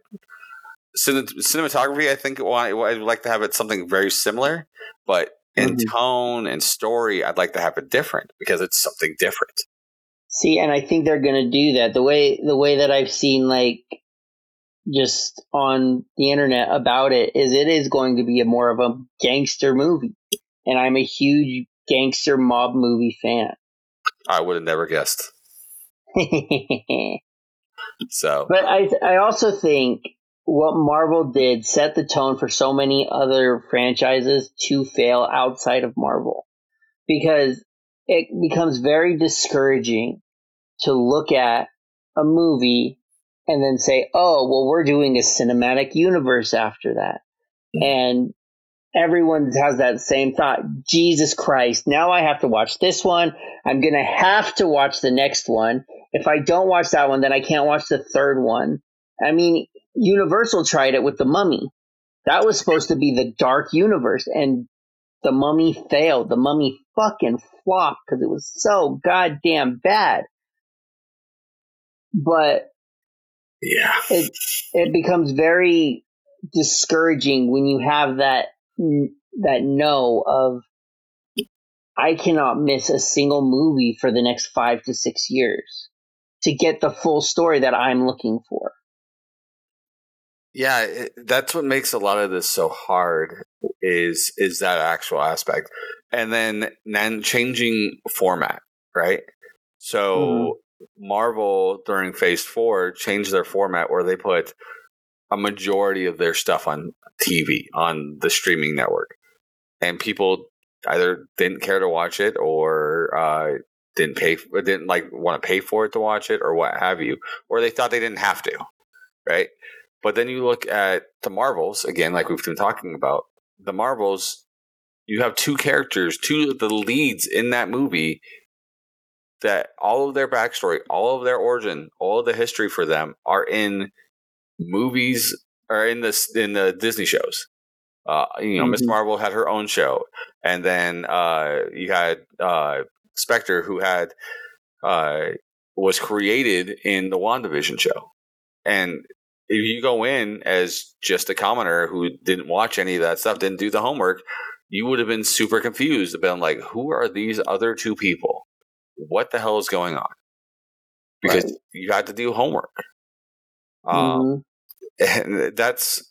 cin- cinematography, I think well, I- I'd like to have it something very similar, but in Mhm. tone and story, I'd like to have it different because it's something different. See, and I think they're gonna do that. The way the way that I've seen like just on the internet about it is it is going to be a more of a gangster movie. And I'm a huge gangster mob movie fan. I would have never guessed. (laughs) So But I I also think what Marvel did set the tone for so many other franchises to fail outside of Marvel because it becomes very discouraging to look at a movie and then say, "Oh, well we're doing a cinematic universe after that." And everyone has that same thought. Jesus Christ, now I have to watch this one. I'm going to have to watch the next one. If I don't watch that one, then I can't watch the third one. I mean, Universal tried it with The Mummy. That was supposed to be the dark universe, and The Mummy failed. The Mummy fucking flopped because it was so goddamn bad. But yeah, it it becomes very discouraging when you have that that no of I cannot miss a single movie for the next five to six years to get the full story that I'm looking for. Yeah, it, that's what makes a lot of this so hard. Is is that actual aspect, and then then changing format, right? So Marvel during Phase Four changed their format where they put a majority of their stuff on TV on the streaming network, and people either didn't care to watch it or uh, didn't pay, didn't like want to pay for it to watch it or what have you, or they thought they didn't have to, right? But then you look at the Marvels again, like we've been talking about the Marvels. You have two characters, two of the leads in that movie that all of their backstory, all of their origin, all of the history for them are in movies or in this in the Disney shows. Uh, you know, Miss Mhm. Marvel had her own show, and then uh, you had uh, Spectre, who had uh, was created in the WandaVision show. And if you go in as just a commoner who didn't watch any of that stuff, didn't do the homework, you would have been super confused about like, who are these other two people? What the hell is going on? Because right. you had to do homework. Um, mm-hmm. And that's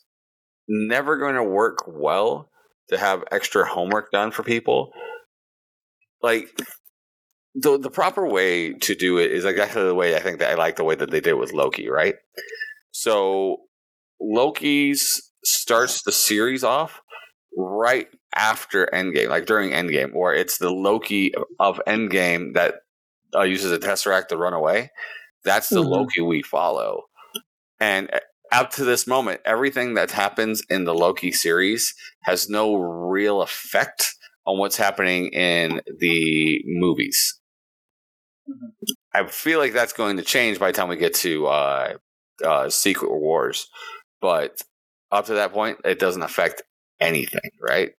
never going to work well to have extra homework done for people. Like the the proper way to do it is exactly the way I think that I like the way that they did with Loki, right? So Loki's starts the series off right after Endgame, like during Endgame, where it's the Loki of Endgame that uh, uses a Tesseract to run away. That's the mm-hmm. Loki we follow. And uh, up to this moment, everything that happens in the Loki series has no real effect on what's happening in the movies. Mm-hmm. I feel like that's going to change by the time we get to uh, uh, Secret Wars, but up to that point, it doesn't affect anything, right?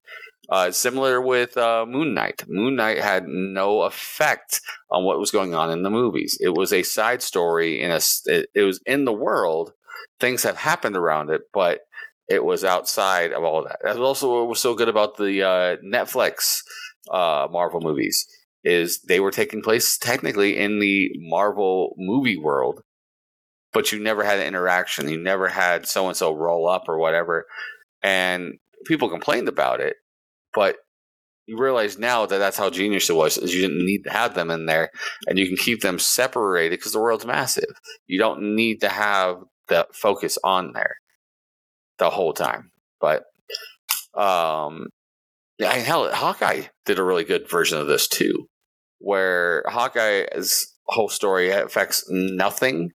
Uh, similar with uh, Moon Knight. Moon Knight had no effect on what was going on in the movies. It was a side story in a. It, it was in the world. Things have happened around it, but it was outside of all that. That's also what was so good about the uh, Netflix uh, Marvel movies is they were taking place technically in the Marvel movie world, but you never had an interaction. You never had so and so roll up or whatever, and people complained about it, but you realize now that that's how genius it was is you didn't need to have them in there and you can keep them separated because the world's massive you don't need to have the focus on there the whole time. But um, yeah, hell, Hawkeye did a really good version of this too, where Hawkeye's whole story affects nothing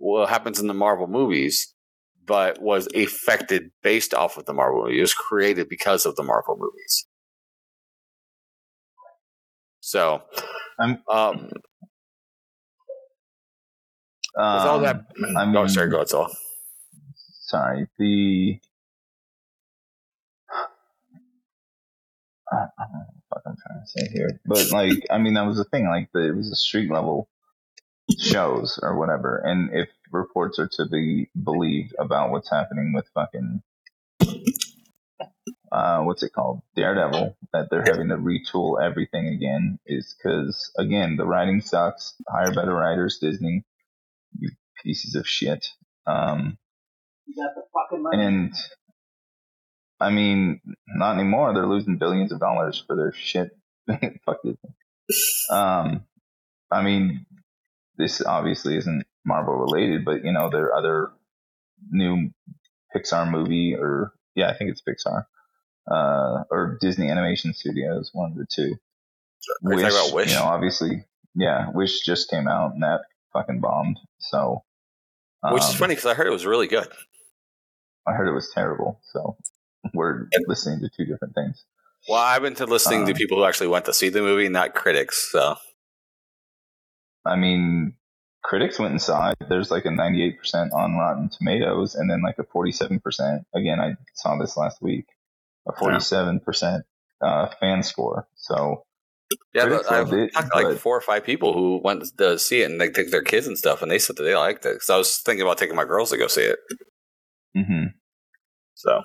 what happens in the Marvel movies, but was affected based off of the Marvel movie. It was created because of the Marvel movies. So, um, um, all that. I mean, oh, sorry, go. It's all sorry, the I don't know what I'm trying to say here, but like, I mean, that was the thing. Like, the, it was a street level shows or whatever, and if reports are to be believed about what's happening with fucking uh, what's it called, Daredevil, that they're having to retool everything again, is because again the writing sucks. Hire better writers, Disney. You pieces of shit. Um, you got the fucking money. And I mean, not anymore. They're losing billions of dollars for their shit. (laughs) Fuck it. Um, I mean, this obviously isn't Marvel related, but you know, there are other new Pixar movie or yeah, I think it's Pixar. Uh, or Disney Animation Studios, one of the two. Are Wish, about Wish? You know, obviously, yeah, Wish just came out and that fucking bombed. So, um, which is um, funny because I heard it was really good. I heard it was terrible. So we're listening to two different things. Well, I've been to listening um, to people who actually went to see the movie, not critics. So, I mean, critics went and saw it. There's like a 98% on Rotten Tomatoes, and then like a 47%. Again, I saw this last week. A 47% uh, fan score. So, yeah, I've talked to like four or five people who went to see it and they took their kids and stuff, and they said that they liked it. Because I was thinking about taking my girls to go see it. Mm-hmm. So,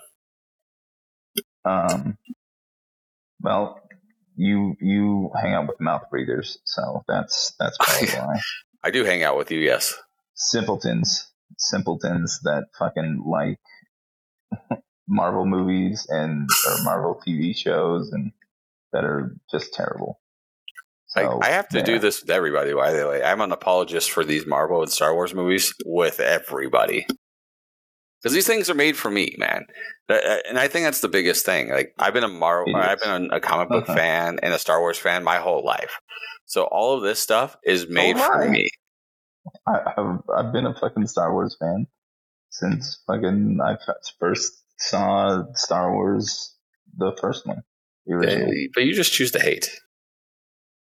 um, well, you you hang out with mouth breathers, so that's that's (laughs) probably why. I do hang out with you, yes. Simpletons, simpletons that fucking like (laughs) Marvel movies and or Marvel TV shows and that are just terrible. So, I, I, have to yeah. do this with everybody. By the way, I'm an apologist for these Marvel and Star Wars movies with everybody because these things are made for me, man. And I think that's the biggest thing. Like I've been a Marvel, I've been a comic book uh-huh. fan and a Star Wars fan my whole life. So all of this stuff is made oh for me. I, have I've been a fucking Star Wars fan since fucking I first saw Star Wars, the first one, the. But you just choose to hate.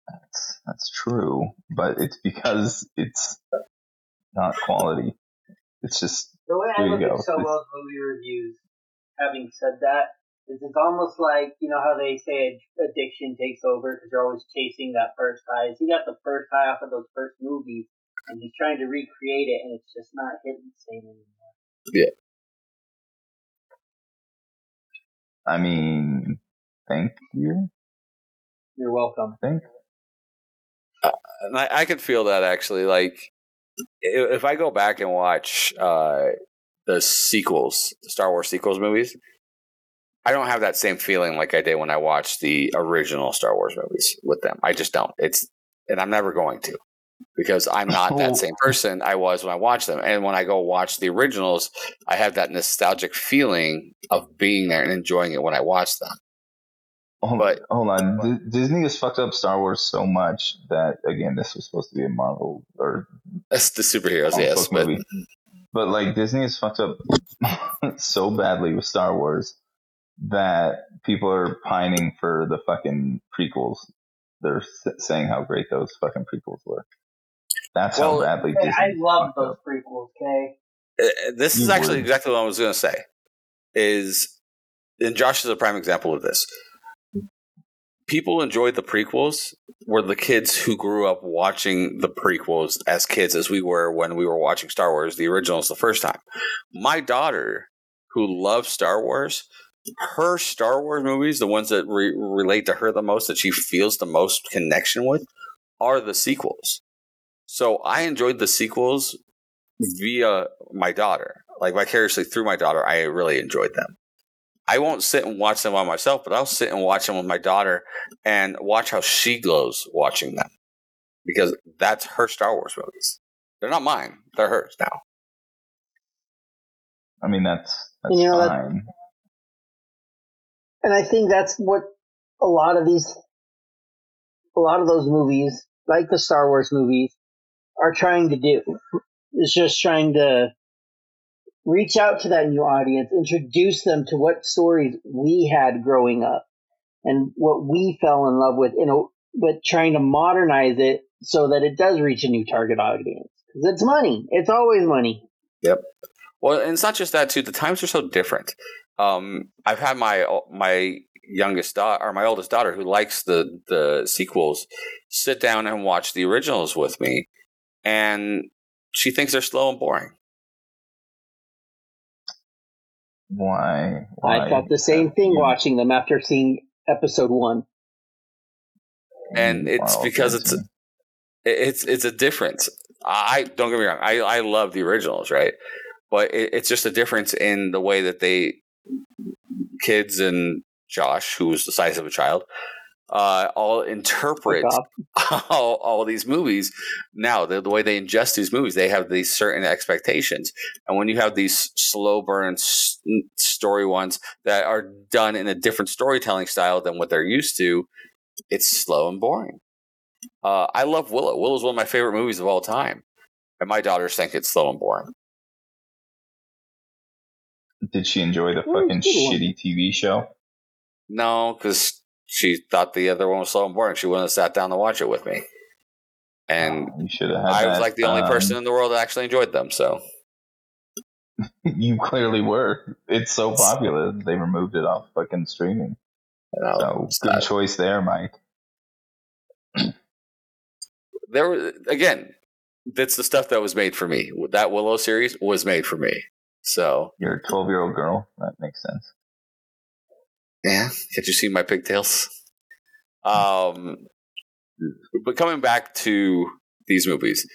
That's that's true, but it's because it's not quality. It's just the way I look at Sowell's movie reviews, having said that, It's, it's almost like you know how they say addiction takes over because you're always chasing that first high. So he got the first high off of those first movies, and he's trying to recreate it, and it's just not hitting the same anymore. Yeah. I mean, thank you. You're welcome. Thank. and I, I could feel that actually. Like, if, I go back and watch uh, the sequels, the Star Wars sequels movies, I don't have that same feeling like I did when I watched the original Star Wars movies with them. I just don't. It's, and I'm never going to because I'm not that (laughs) same person I was when I watched them. And when I go watch the originals, I have that nostalgic feeling of being there and enjoying it when I watch them. Hold, But- hold on, D- Disney has fucked up Star Wars so much that again, this was supposed to be a Marvel or That's the superheroes, yes, but movie. But like Disney has fucked up (laughs) so badly with Star Wars that people are pining for the fucking prequels. They're s- saying how great those fucking prequels were. That's Well, how badly Hey, Disney. I love fucked up. those prequels. Okay. Uh, this is actually would. exactly what I was going to say. Is and Josh is a prime example of this. People enjoyed the prequels were the kids who grew up watching the prequels as kids, as we were when we were watching Star Wars, the originals, the first time. My daughter, who loves Star Wars, her Star Wars movies, the ones that re- relate to her the most, that she feels the most connection with, are the sequels. So I enjoyed the sequels via my daughter, like vicariously through my daughter. I really enjoyed them. I won't sit and watch them by myself, but I'll sit and watch them with my daughter and watch how she glows watching them because that's her Star Wars movies. They're not mine; they're hers now. I mean, that's that's You know, that- fine. And I think that's what a lot of these, a lot of those movies, like the Star Wars movies, are trying to do. It's just trying to reach out to that new audience, introduce them to what stories we had growing up and what we fell in love with, you know, but trying to modernize it so that it does reach a new target audience. Because it's money. It's always money. Yep. Well, and it's not just that too. The times are so different. Um, I've had my my youngest daughter or my oldest daughter who likes the the sequels sit down and watch the originals with me, and she thinks they're slow and boring. Why? why I thought the same thing watching them after seeing episode one. And it's Wow, because that's- it's it's it's a difference. I don't get me wrong. I I love the originals, right? But it, it's just a difference in the way that they kids and Josh, who's the size of a child, uh, all interpret Fuck (laughs) all, all these movies. Now, the, the way they ingest these movies, they have these certain expectations, and when you have these slow burn s- story ones that are done in a different storytelling style than what they're used to, it's slow and boring. Uh, I love Willow. Willow's one of my favorite movies of all time, and my daughters think it's slow and boring. Did she enjoy the fucking it's a good one. shitty TV show? No, because she thought the other one was slow and boring. She wouldn't have sat down to watch it with me. And you should have had I was that, like the only um, person in the world that actually enjoyed them. So (laughs) You clearly were. It's so popular. They removed it off fucking streaming. So good not- choice there, Mike. (clears throat) there again, that's the stuff that was made for me. That Willow series was made for me. So You're a 12 year old girl. That makes sense. Yeah, can't you see my pigtails? Um, but coming back to these movies,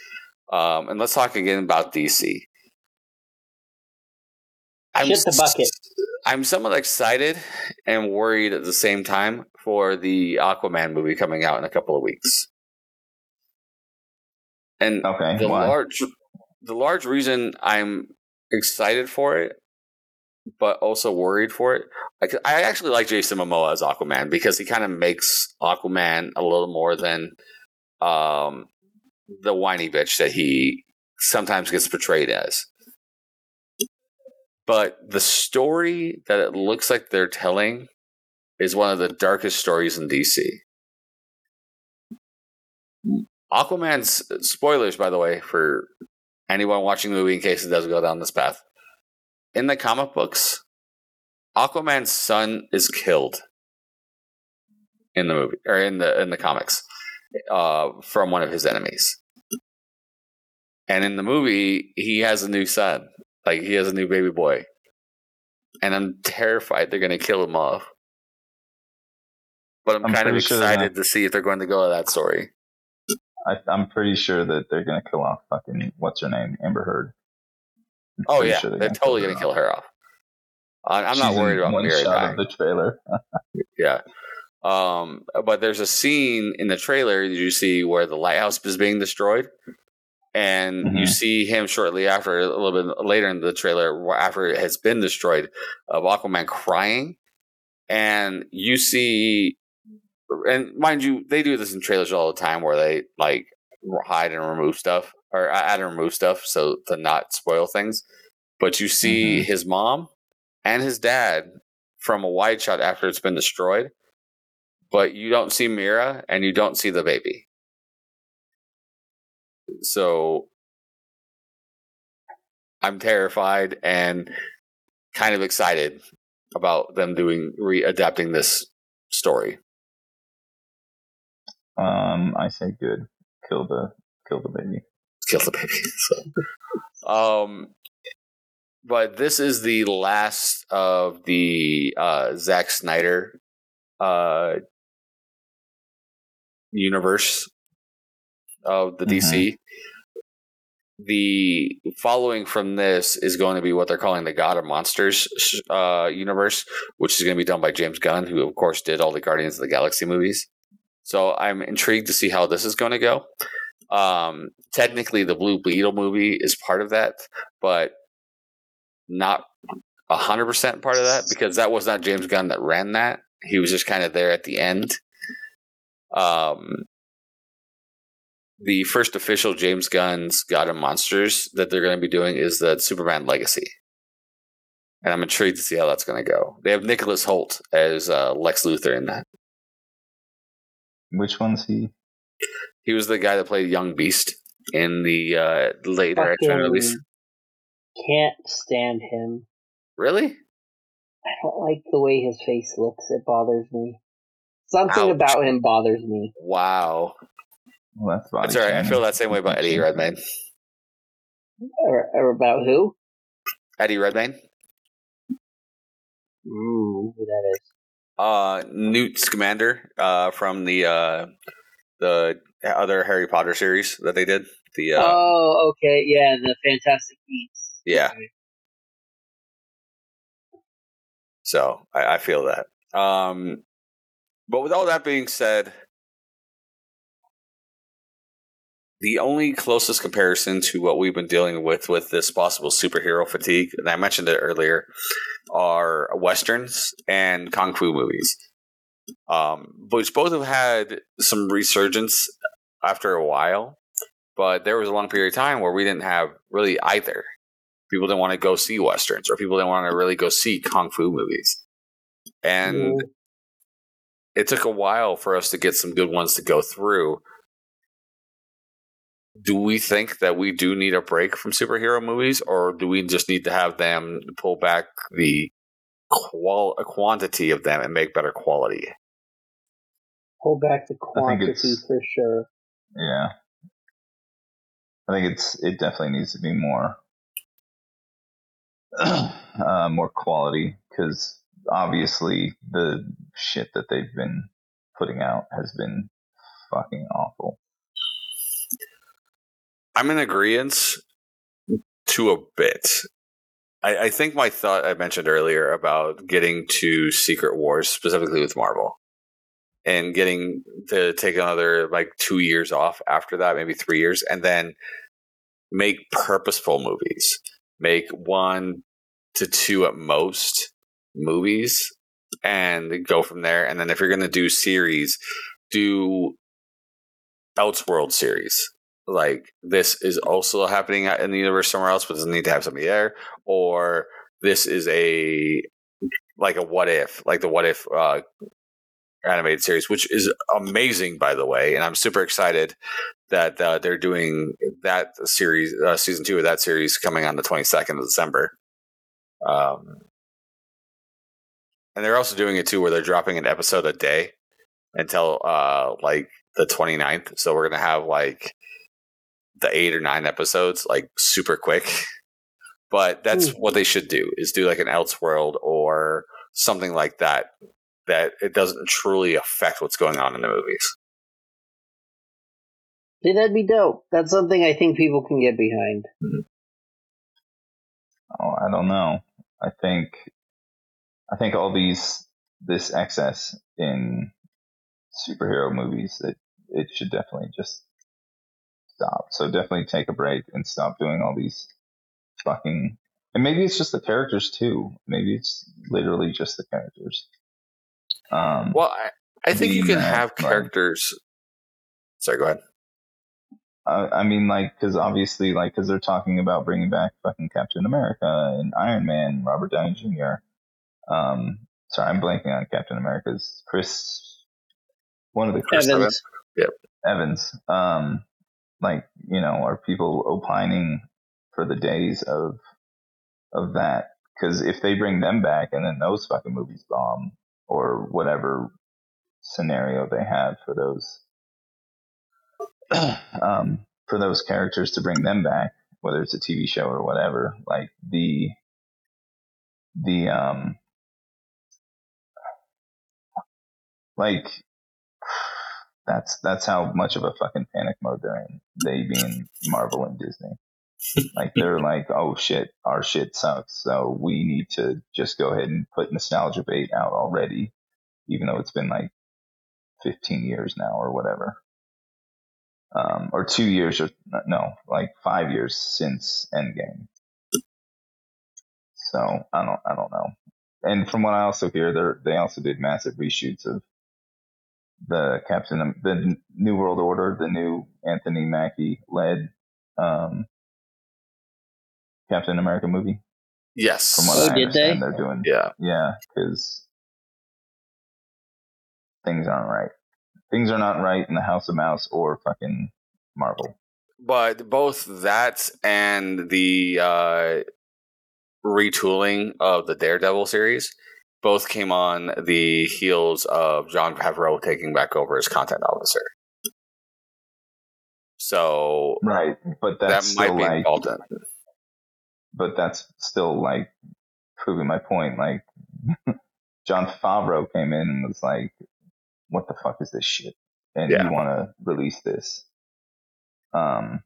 um, and let's talk again about DC. I'm Shit the bucket. I'm somewhat excited and worried at the same time for the Aquaman movie coming out in a couple of weeks. And Okay. the why? large the large reason I'm excited for it, but also worried for it. I actually like Jason Momoa as Aquaman because he kind of makes Aquaman a little more than um, the whiny bitch that he sometimes gets portrayed as. But the story that it looks like they're telling is one of the darkest stories in DC. Aquaman's spoilers, by the way, for anyone watching the movie in case it doesn't go down this path. In the comic books, Aquaman's son is killed in the movie or in the in the comics uh, from one of his enemies. And in the movie, he has a new son. Like he has a new baby boy. And I'm terrified they're going to kill him off. But I'm, I'm kind of pretty sure excited to see if they're going to go with that story. I, I'm pretty sure that they're gonna kill off fucking what's her name, Amber Heard. Oh yeah, they're, totally going to kill her off. I, I'm not worried about shot dying. the trailer. (laughs) Yeah. Um, but there's a scene in the trailer you see where the lighthouse is being destroyed. And you Mhm. see him shortly after, a little bit later in the trailer, after it has been destroyed, of Aquaman crying. And you see, and mind you, they do this in trailers all the time where they like hide and remove stuff or I add and remove stuff so to not spoil things. But you see his mom and his dad from a wide shot after it's been destroyed, but you don't see Mera and you don't see the baby. So I'm terrified and kind of excited about them doing readapting this story. Um, I say good. Kill the kill the baby. The baby. (laughs) So, um, but this is the last of the uh, Zack Snyder uh, universe of the DC. The following from this is going to be what they're calling the Gods and Monsters uh, universe, which is going to be done by James Gunn, who of course did all the Guardians of the Galaxy movies. So I'm intrigued to see how this is going to go. Um, technically, the Blue Beetle movie is part of that, but not hundred percent part of that because that was not James Gunn that ran that. He was just kind of there at the end. Um, the first official James Gunn's Gods and Monsters that they're going to be doing is the Superman Legacy, and I'm intrigued to see how that's going to go. They have Nicholas Hoult as uh, Lex Luthor in that. Which one's he? He was the guy that played Young Beast in the uh, later X Men Fucking release. Can't stand him. Really? I don't like the way his face looks. It bothers me. Something Ouch. about him bothers me. Wow. Well, that's body That's all right. I feel that same way about Eddie Redmayne. Or, or about who? Eddie Redmayne. Ooh, who that is. Uh, Newt Scamander uh, from the uh, the other Harry Potter series that they did. The uh, oh, okay, yeah, the Fantastic Beasts. Yeah. Okay. So I, I feel that. Um, but with all that being said, the only closest comparison to what we've been dealing with with this possible superhero fatigue, and I mentioned it earlier, are westerns and kung fu movies. Um, which both have had some resurgence after a while, but there was a long period of time where we didn't have really either. People didn't want to go see westerns, or people didn't want to really go see kung fu movies, and Mm. it took a while for us to get some good ones to go through. Do we think that we do need a break from superhero movies, or do we just need to have them pull back the qual- quantity of them and make better quality? Hold back the quantity for sure. Yeah. I think it's it definitely needs to be more (clears throat) uh, more quality because obviously the shit that they've been putting out has been fucking awful. I'm in agreement to a bit. I, I think my thought I mentioned earlier about getting to Secret Wars, specifically with Marvel, and getting to take another like two years off after that, maybe three years, and then make purposeful movies. Make one to two at most movies and go from there. And then if you're going to do series, do Elseworld series like this is also happening in the universe somewhere else, but doesn't need to have somebody there, or this is a like a what if, like the what if uh, animated series, which is amazing by the way, and I'm super excited that uh, they're doing that series, uh, season two of that series coming on the 22nd of December. Um, and they're also doing it too, where they're dropping an episode a day until uh like the 29th. So we're gonna have like the eight or nine episodes like super quick. (laughs) But that's Hmm. what they should do is do like an Elseworld or something like that that it doesn't truly affect what's going on in the movies. See, that'd be dope. That's something I think people can get behind. Oh, I don't know. I think, I think all these this excess in superhero movies that it should definitely just stop. So definitely take a break and stop doing all these fucking. And maybe it's just the characters too. Maybe it's literally just the characters. Um, Well, I, I think you can uh, have like- characters. Sorry, go ahead. I, I mean, like, because obviously, like, because they're talking about bringing back fucking Captain America and Iron Man, Robert Downey Jr. Um, sorry, I'm blanking on Captain America's Chris, one of the Chris Evans. Evans. Um, like, you know, are people opining for the days of of that? Because if they bring them back and then those fucking movies bomb or whatever scenario they have for those (clears throat) um, for those characters to bring them back, whether it's a TV show or whatever, like the the um like that's that's how much of a fucking panic mode they're in. They being Marvel and Disney. like they're (laughs) like, oh shit, our shit sucks, so we need to just go ahead and put nostalgia bait out already, even though it's been like 15 years now or whatever um, or two years or no, like five years since Endgame. So I don't, I don't know. And from what I also hear, they they also did massive reshoots of the Captain, the New World Order, the new Anthony Mackie led um, Captain America movie. Yes. From what Oh, I did they? they're doing. yeah. Yeah, because things aren't right. Things are not right in the House of Mouse or fucking Marvel. But both that and the uh, retooling of the Daredevil series both came on the heels of Jon Favreau taking back over as content officer. So Right, but that that's might still be like, involved in. but that's still like proving my point. Like (laughs) Jon Favreau came in and was like, "What the fuck is this shit?" And Yeah. you want to release this. Um.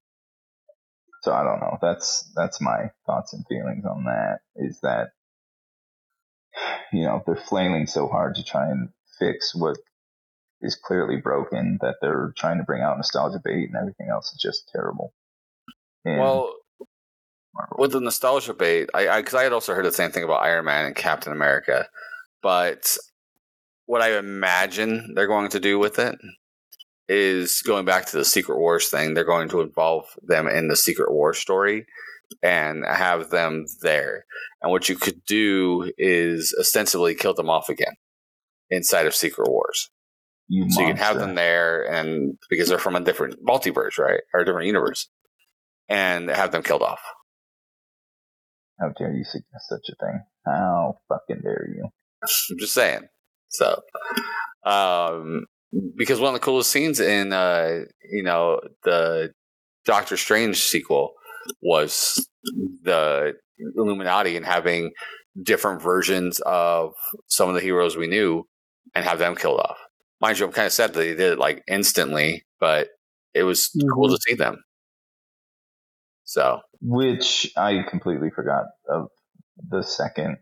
So I don't know. That's that's my thoughts and feelings on that. Is that you know they're flailing so hard to try and fix what is clearly broken that they're trying to bring out nostalgia bait and everything else is just terrible. And Well, Marvel. with the nostalgia bait, I because I, had also heard the same thing about Iron Man and Captain America, but what I imagine they're going to do with it is going back to the Secret Wars thing. They're going to involve them in the Secret War story and have them there. And what you could do is ostensibly kill them off again inside of Secret Wars. you So you can have them there, and because they're from a different multiverse, right, or a different universe, and have them killed off. How dare you suggest such a thing? How fucking dare you? I'm just saying. So, um, because one of the coolest scenes in, uh, you know, the Doctor Strange sequel was the Illuminati and having different versions of some of the heroes we knew and have them killed off. Mind you, I'm kind of sad that they did it like instantly, but it was cool to see them. So, Which I completely forgot of the second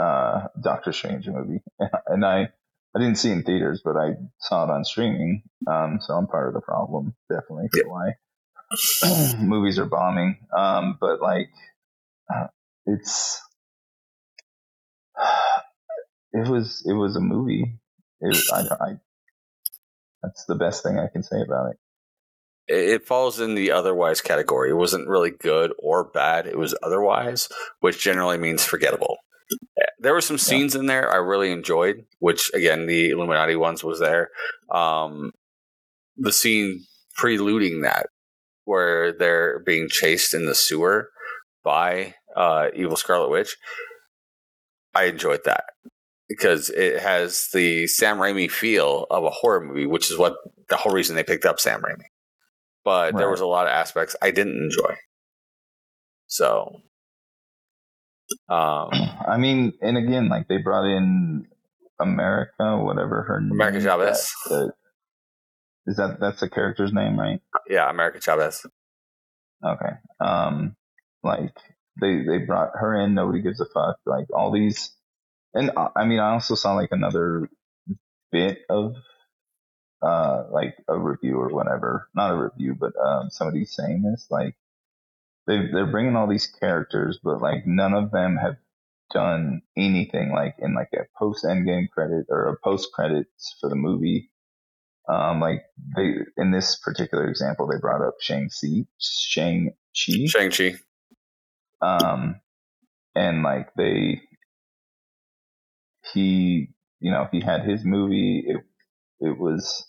uh, Doctor Strange movie, (laughs) and I I didn't see it in theaters, but I saw it on streaming. Um, so I'm part of the problem, definitely for why (clears throat) movies are bombing. Um, but like, uh, it's (sighs) it was it was a movie. It, I, I that's the best thing I can say about it. it, it falls in the otherwise category. It wasn't really good or bad. It was otherwise, which generally means forgettable. There were some scenes in there I really enjoyed, which again, the Illuminati ones was there. Um, the scene preluding that, where they're being chased in the sewer by uh, evil Scarlet Witch, I enjoyed that. because it has the Sam Raimi feel of a horror movie, which is what the whole reason they picked up Sam Raimi. But right. there was a lot of aspects I didn't enjoy. So, um, (clears throat) I mean, and again, like they brought in America, whatever her America name Chavez. That, is that that's the character's name, right? Yeah, America Chavez. Okay. Um, like they they brought her in. Nobody gives a fuck. Like all these and I mean, I also saw like another bit of uh like a review or whatever, not a review, but um somebody saying this like they they're bringing all these characters, but like none of them have done anything like in like a post end game credit or a post credits for the movie. Um, like they in this particular example, they brought up Shang Chi, Shang Chi, Shang Chi. Um, and like they he, you know, he had his movie. It, it was,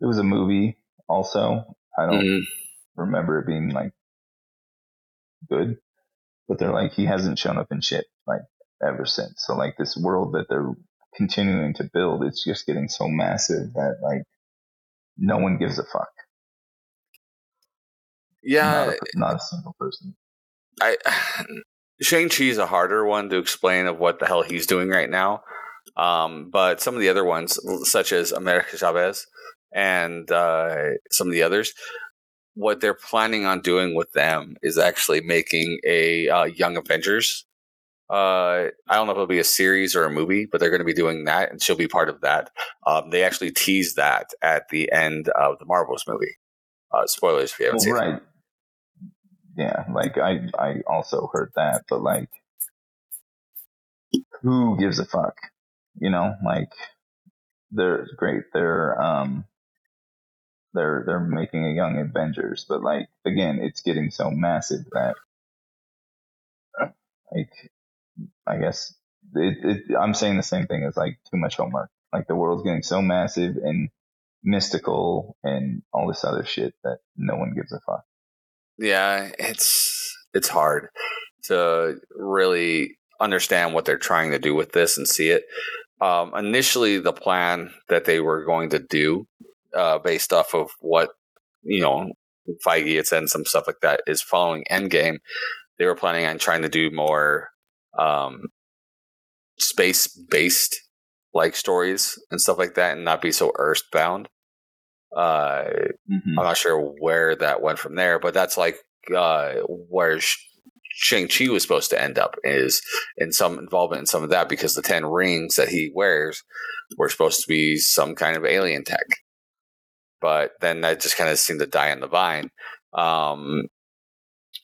it was a movie also. I don't mm-hmm. remember it being like good, but they're like, he hasn't shown up in shit like ever since. So like this world that they're continuing to build, it's just getting so massive that like no one gives a fuck. Yeah. Not a, not a single person. I (sighs) Shang Chi is a harder one to explain of what the hell he's doing right now. Um, but some of the other ones, such as America Chavez and uh, some of the others, what they're planning on doing with them is actually making a uh, Young Avengers. Uh, I don't know if it'll be a series or a movie, but they're going to be doing that, and she'll be part of that. Um, they actually teased that at the end of the Marvels movie. Uh, spoilers if you haven't well, seen right. it yeah, like I I also heard that, but like who gives a fuck? You know, like they're great. They're um they're they're making a young Avengers, but like again, it's getting so massive that like I guess it, it I'm saying the same thing as like too much homework. Like the world's getting so massive and mystical and all this other shit that no one gives a fuck. Yeah, it's it's hard to really understand what they're trying to do with this and see it. Um, initially, the plan that they were going to do, uh, based off of what you know, Feige had said and some stuff like that, is following Endgame. They were planning on trying to do more um, space based like stories and stuff like that, and not be so earthbound. Uh, mm-hmm. I'm not sure where that went from there, but that's like uh, where Shang Chi was supposed to end up is in some involvement in some of that because the ten rings that he wears were supposed to be some kind of alien tech, but then that just kind of seemed to die on the vine. Um,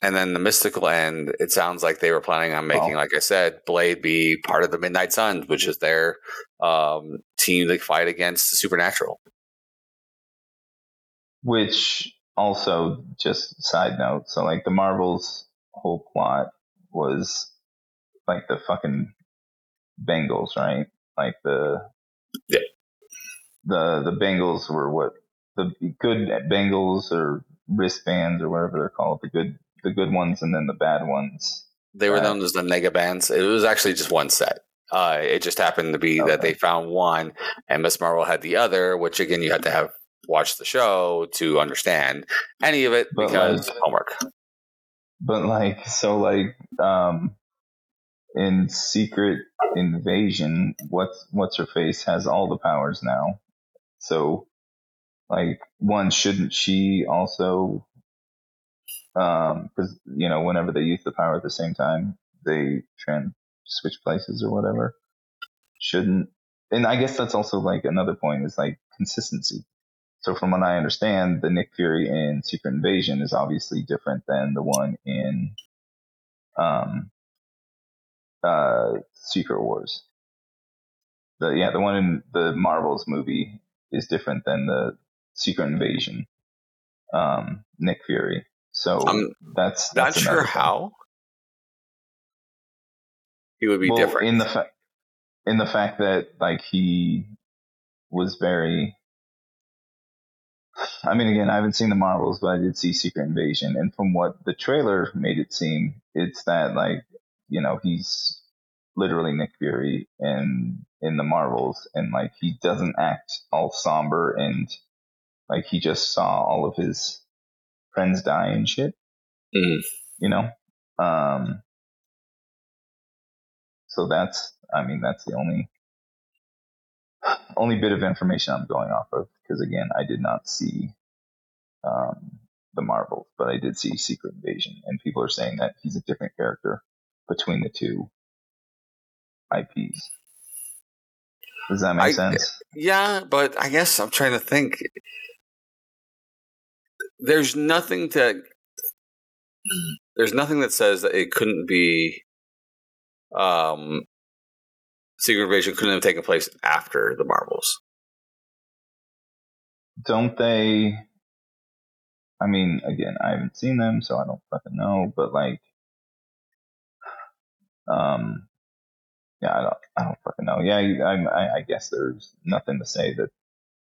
and then the mystical end, it sounds like they were planning on making, like I said, Blade be part of the Midnight Suns, which is their um, team to fight against the supernatural. Which also, just side note, so like the Marvels whole plot was like the fucking Bengals, right? Like the yeah. the the Bengals were what the good Bengals or wristbands or whatever they're called, the good the good ones and then the bad ones. They were known as the mega bands. It was actually just one set. Uh, it just happened to be okay. that they found one, and Miss Marvel had the other. Which again, you had to have watched the show to understand any of it but because like, homework. But like, so like, um, in Secret Invasion, what's what's her face has all the powers now. So, like, one shouldn't she also? Um, because you know, whenever they use the power at the same time, they trans switch places or whatever. Shouldn't and I guess that's also like another point is like consistency. So from what I understand, the Nick Fury in Secret Invasion is obviously different than the one in um, uh, Secret Wars. The yeah, the one in the Marvels movie is different than the Secret Invasion. Um, Nick Fury. So I'm that's, that's not sure how he would be well, different. in the fact in the fact that like he was very I mean, again, I haven't seen the Marvels, but I did see Secret Invasion, and from what the trailer made it seem, it's that like you know he's literally Nick Fury in in the Marvels, and like he doesn't act all somber and like he just saw all of his friends die and shit. Mm. You know, um, so that's I mean that's the only only bit of information I'm going off of because again I did not see um, the Marvels, but I did see Secret Invasion, and people are saying that he's a different character between the two IPs. Does that make I- sense? Yeah, but I guess I'm trying to think. There's nothing to. There's nothing that says that it couldn't be. Um, Secret Invasion couldn't have taken place after the Marvels. Don't they? I mean, again, I haven't seen them, so I don't fucking know. But like, um, yeah, I don't, I don't fucking know. Yeah, I, I, I guess there's nothing to say that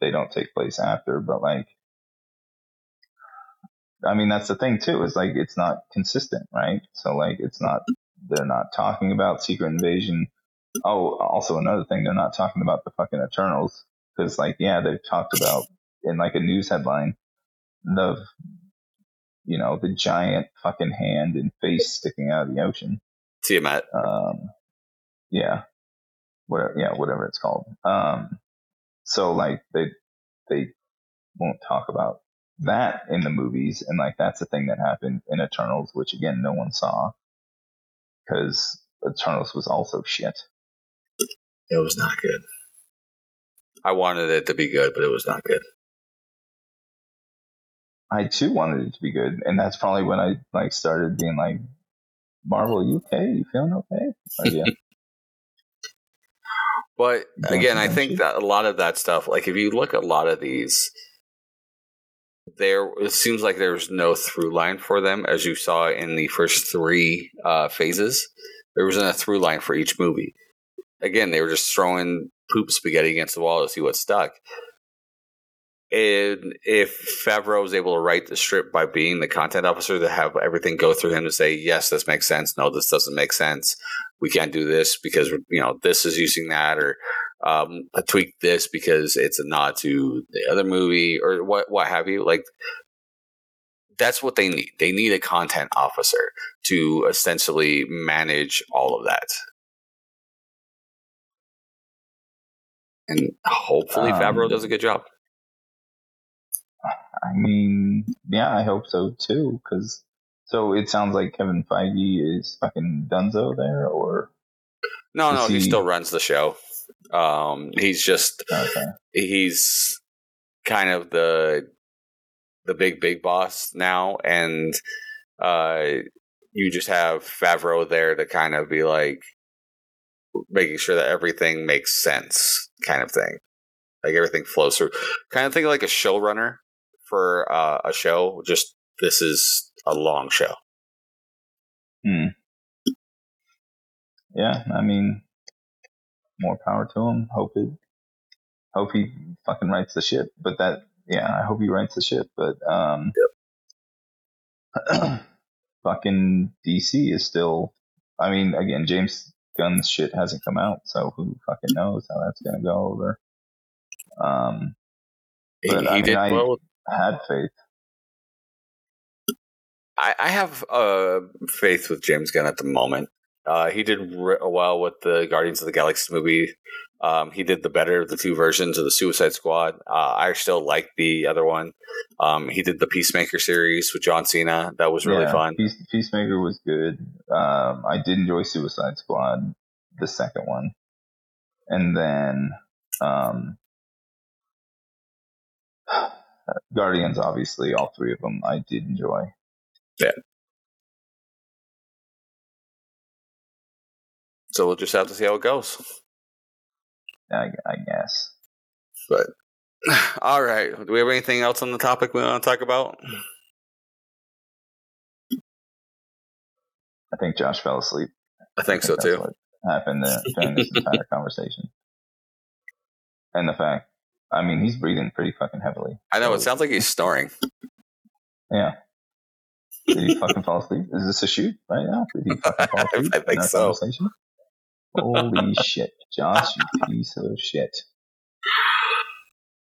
they don't take place after, but like, I mean, that's the thing too. Is like it's not consistent, right? So like, it's not. They're not talking about Secret Invasion. Oh, also another thing, they're not talking about the fucking Eternals because like, yeah, they've talked about in like a news headline the you know the giant fucking hand and face sticking out of the ocean Tiamut. um yeah whatever yeah whatever it's called um so like they they won't talk about that in the movies and like that's the thing that happened in eternals which again no one saw because eternals was also shit. It was not good. I wanted it to be good, but it was not good. i too wanted it to be good and that's probably when i like started being like marvel you okay? You feeling okay? Like, yeah. (laughs) But again, I think that a lot of that stuff, like if you look at a lot of these, there it seems like there's no through line for them, as you saw in the first three uh, phases. There wasn't a through line for each movie. Again, they were just throwing poop spaghetti against the wall to see what stuck. And if Favreau was able to write the script by being the content officer, to have everything go through him to say, yes, this makes sense. No, this doesn't make sense. We can't do this because you know this is using that, or um, tweak this because it's a nod to the other movie, or what what have you. Like that's what they need. They need a content officer to essentially manage all of that. And hopefully Um, Favreau does a good job. I mean, yeah, I hope so too. Because so it sounds like Kevin Feige is fucking Dunzo there, or No, no, he he- still runs the show. Um, he's just okay, he's kind of the the big big boss now, and uh, you just have Favreau there to kind of be like making sure that everything makes sense, kind of thing. Like everything flows through. Kind of think like a showrunner for uh, a show. Just this is a long show. Hmm. yeah, I mean, more power to him. Hope it, hope he fucking writes the shit. But that, yeah, I hope he writes the shit. But um, (clears throat) fucking DC is still. I mean, again, James Gunn's shit hasn't come out, so who fucking knows how that's gonna go over. Um, But, he I mean, did I- well. I had faith. I, I have uh, faith with James Gunn at the moment. Uh, he did re- well with the Guardians of the Galaxy movie. Um, he did the better of the two versions of the Suicide Squad. Uh, I still like the other one. Um, he did the Peacemaker series with John Cena. That was really Yeah, fun. Peace, Peacemaker was good. Um, I did enjoy Suicide Squad, the second one, and then um, (sighs) Guardians. Obviously, all three of them I did enjoy. So we'll just have to see how it goes. I, I guess. But (sighs) all right, do we have anything else on the topic we want to talk about? I think Josh fell asleep. I think so that's too. What happened there during this (laughs) entire conversation, and the fact. I mean, he's breathing pretty fucking heavily. I know it sounds like he's snoring. Yeah. Did he fucking fall asleep? Is this a shoot right now? Did he fucking (laughs) fall asleep? I think so. Conversation? Holy shit, Josh, you piece of shit.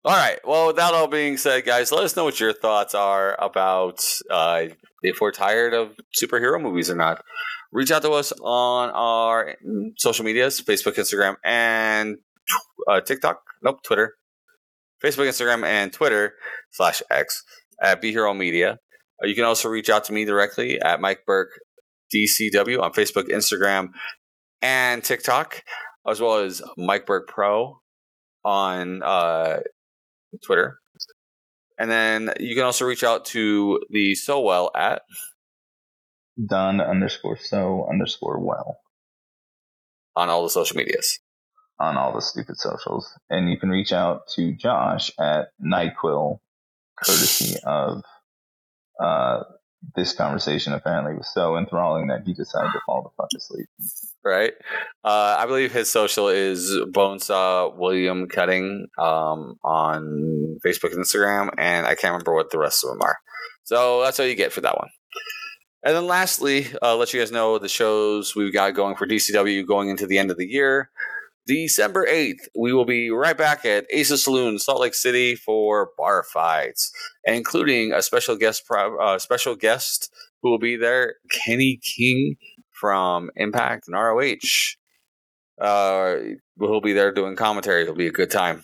All right. Well, with that all being said, guys, let us know what your thoughts are about uh, if we're tired of superhero movies or not. Reach out to us on our social medias Facebook, Instagram, and uh, TikTok. Nope, Twitter. Facebook, Instagram, and Twitter slash X at Be Hero Media. Uh, you can also reach out to me directly at Mike Burke DCW on Facebook, Instagram, and TikTok, as well as Mike Burke Pro on uh, Twitter. And then you can also reach out to the Sowell at Don underscore so underscore well on all the social medias. on all the stupid socials. And you can reach out to Josh at NyQuil, courtesy of uh, this conversation apparently was so enthralling that he decided to fall the fuck asleep. right? Uh, I believe his social is Bonesaw William Cutting um, on Facebook and Instagram, and I can't remember what the rest of them are. So that's all you get for that one. And then lastly, uh, let you guys know the shows we've got going for DCW going into the end of the year. December 8th, we will be right back at Aces Saloon, Salt Lake City for bar fights, including a special guest uh, special guest who will be there, Kenny King from Impact and ROH. Uh, he'll be there doing commentary. It'll be a good time.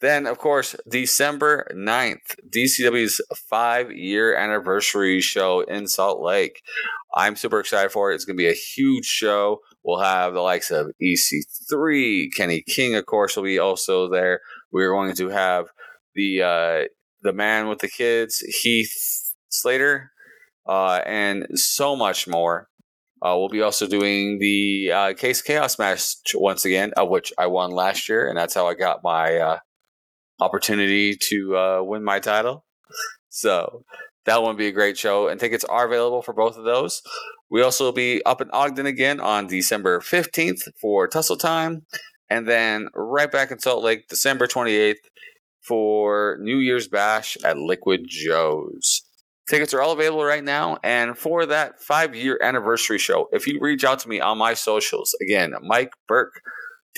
Then, of course, December 9th, DCW's five year anniversary show in Salt Lake. I'm super excited for it. It's going to be a huge show. We'll have the likes of EC3, Kenny King, of course, will be also there. We're going to have the uh, the man with the kids, Heath Slater, uh, and so much more. Uh, we'll be also doing the uh, Case Chaos match once again, of which I won last year, and that's how I got my uh, opportunity to uh, win my title. So that will be a great show, and tickets are available for both of those. We also will be up in Ogden again on December 15th for Tussle Time, and then right back in Salt Lake, December 28th for New Year's Bash at Liquid Joe's. Tickets are all available right now. And for that five year anniversary show, if you reach out to me on my socials, again, Mike Burke,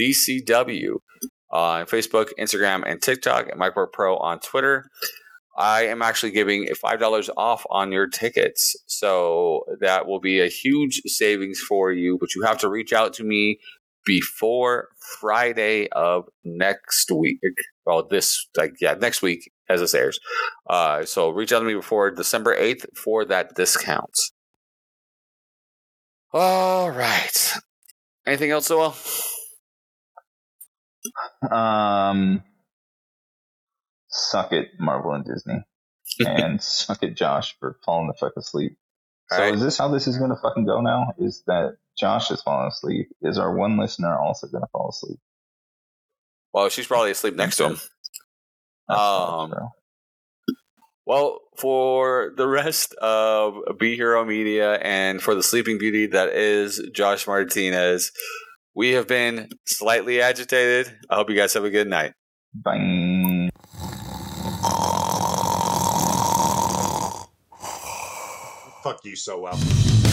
DCW, uh, on Facebook, Instagram, and TikTok, and Mike Burke Pro on Twitter, I am actually giving $5 off on your tickets. So that will be a huge savings for you, but you have to reach out to me before Friday of next week. Well, this, like, yeah, next week as this airs. Uh, so reach out to me before December 8th for that discount. All right. Anything else, Joel? Um, suck it, Marvel and Disney. (laughs) and suck it, Josh, for falling the fuck asleep. So Alright. is this how this is going to fucking go now? Is that Josh is falling asleep? Is our one listener also going to fall asleep? Well, she's probably asleep next to him. Um. Well, for the rest of Be Hero Media and for the Sleeping Beauty that is Josh Martinez, we have been slightly agitated. I hope you guys have a good night. Bang. Fuck you Sowell.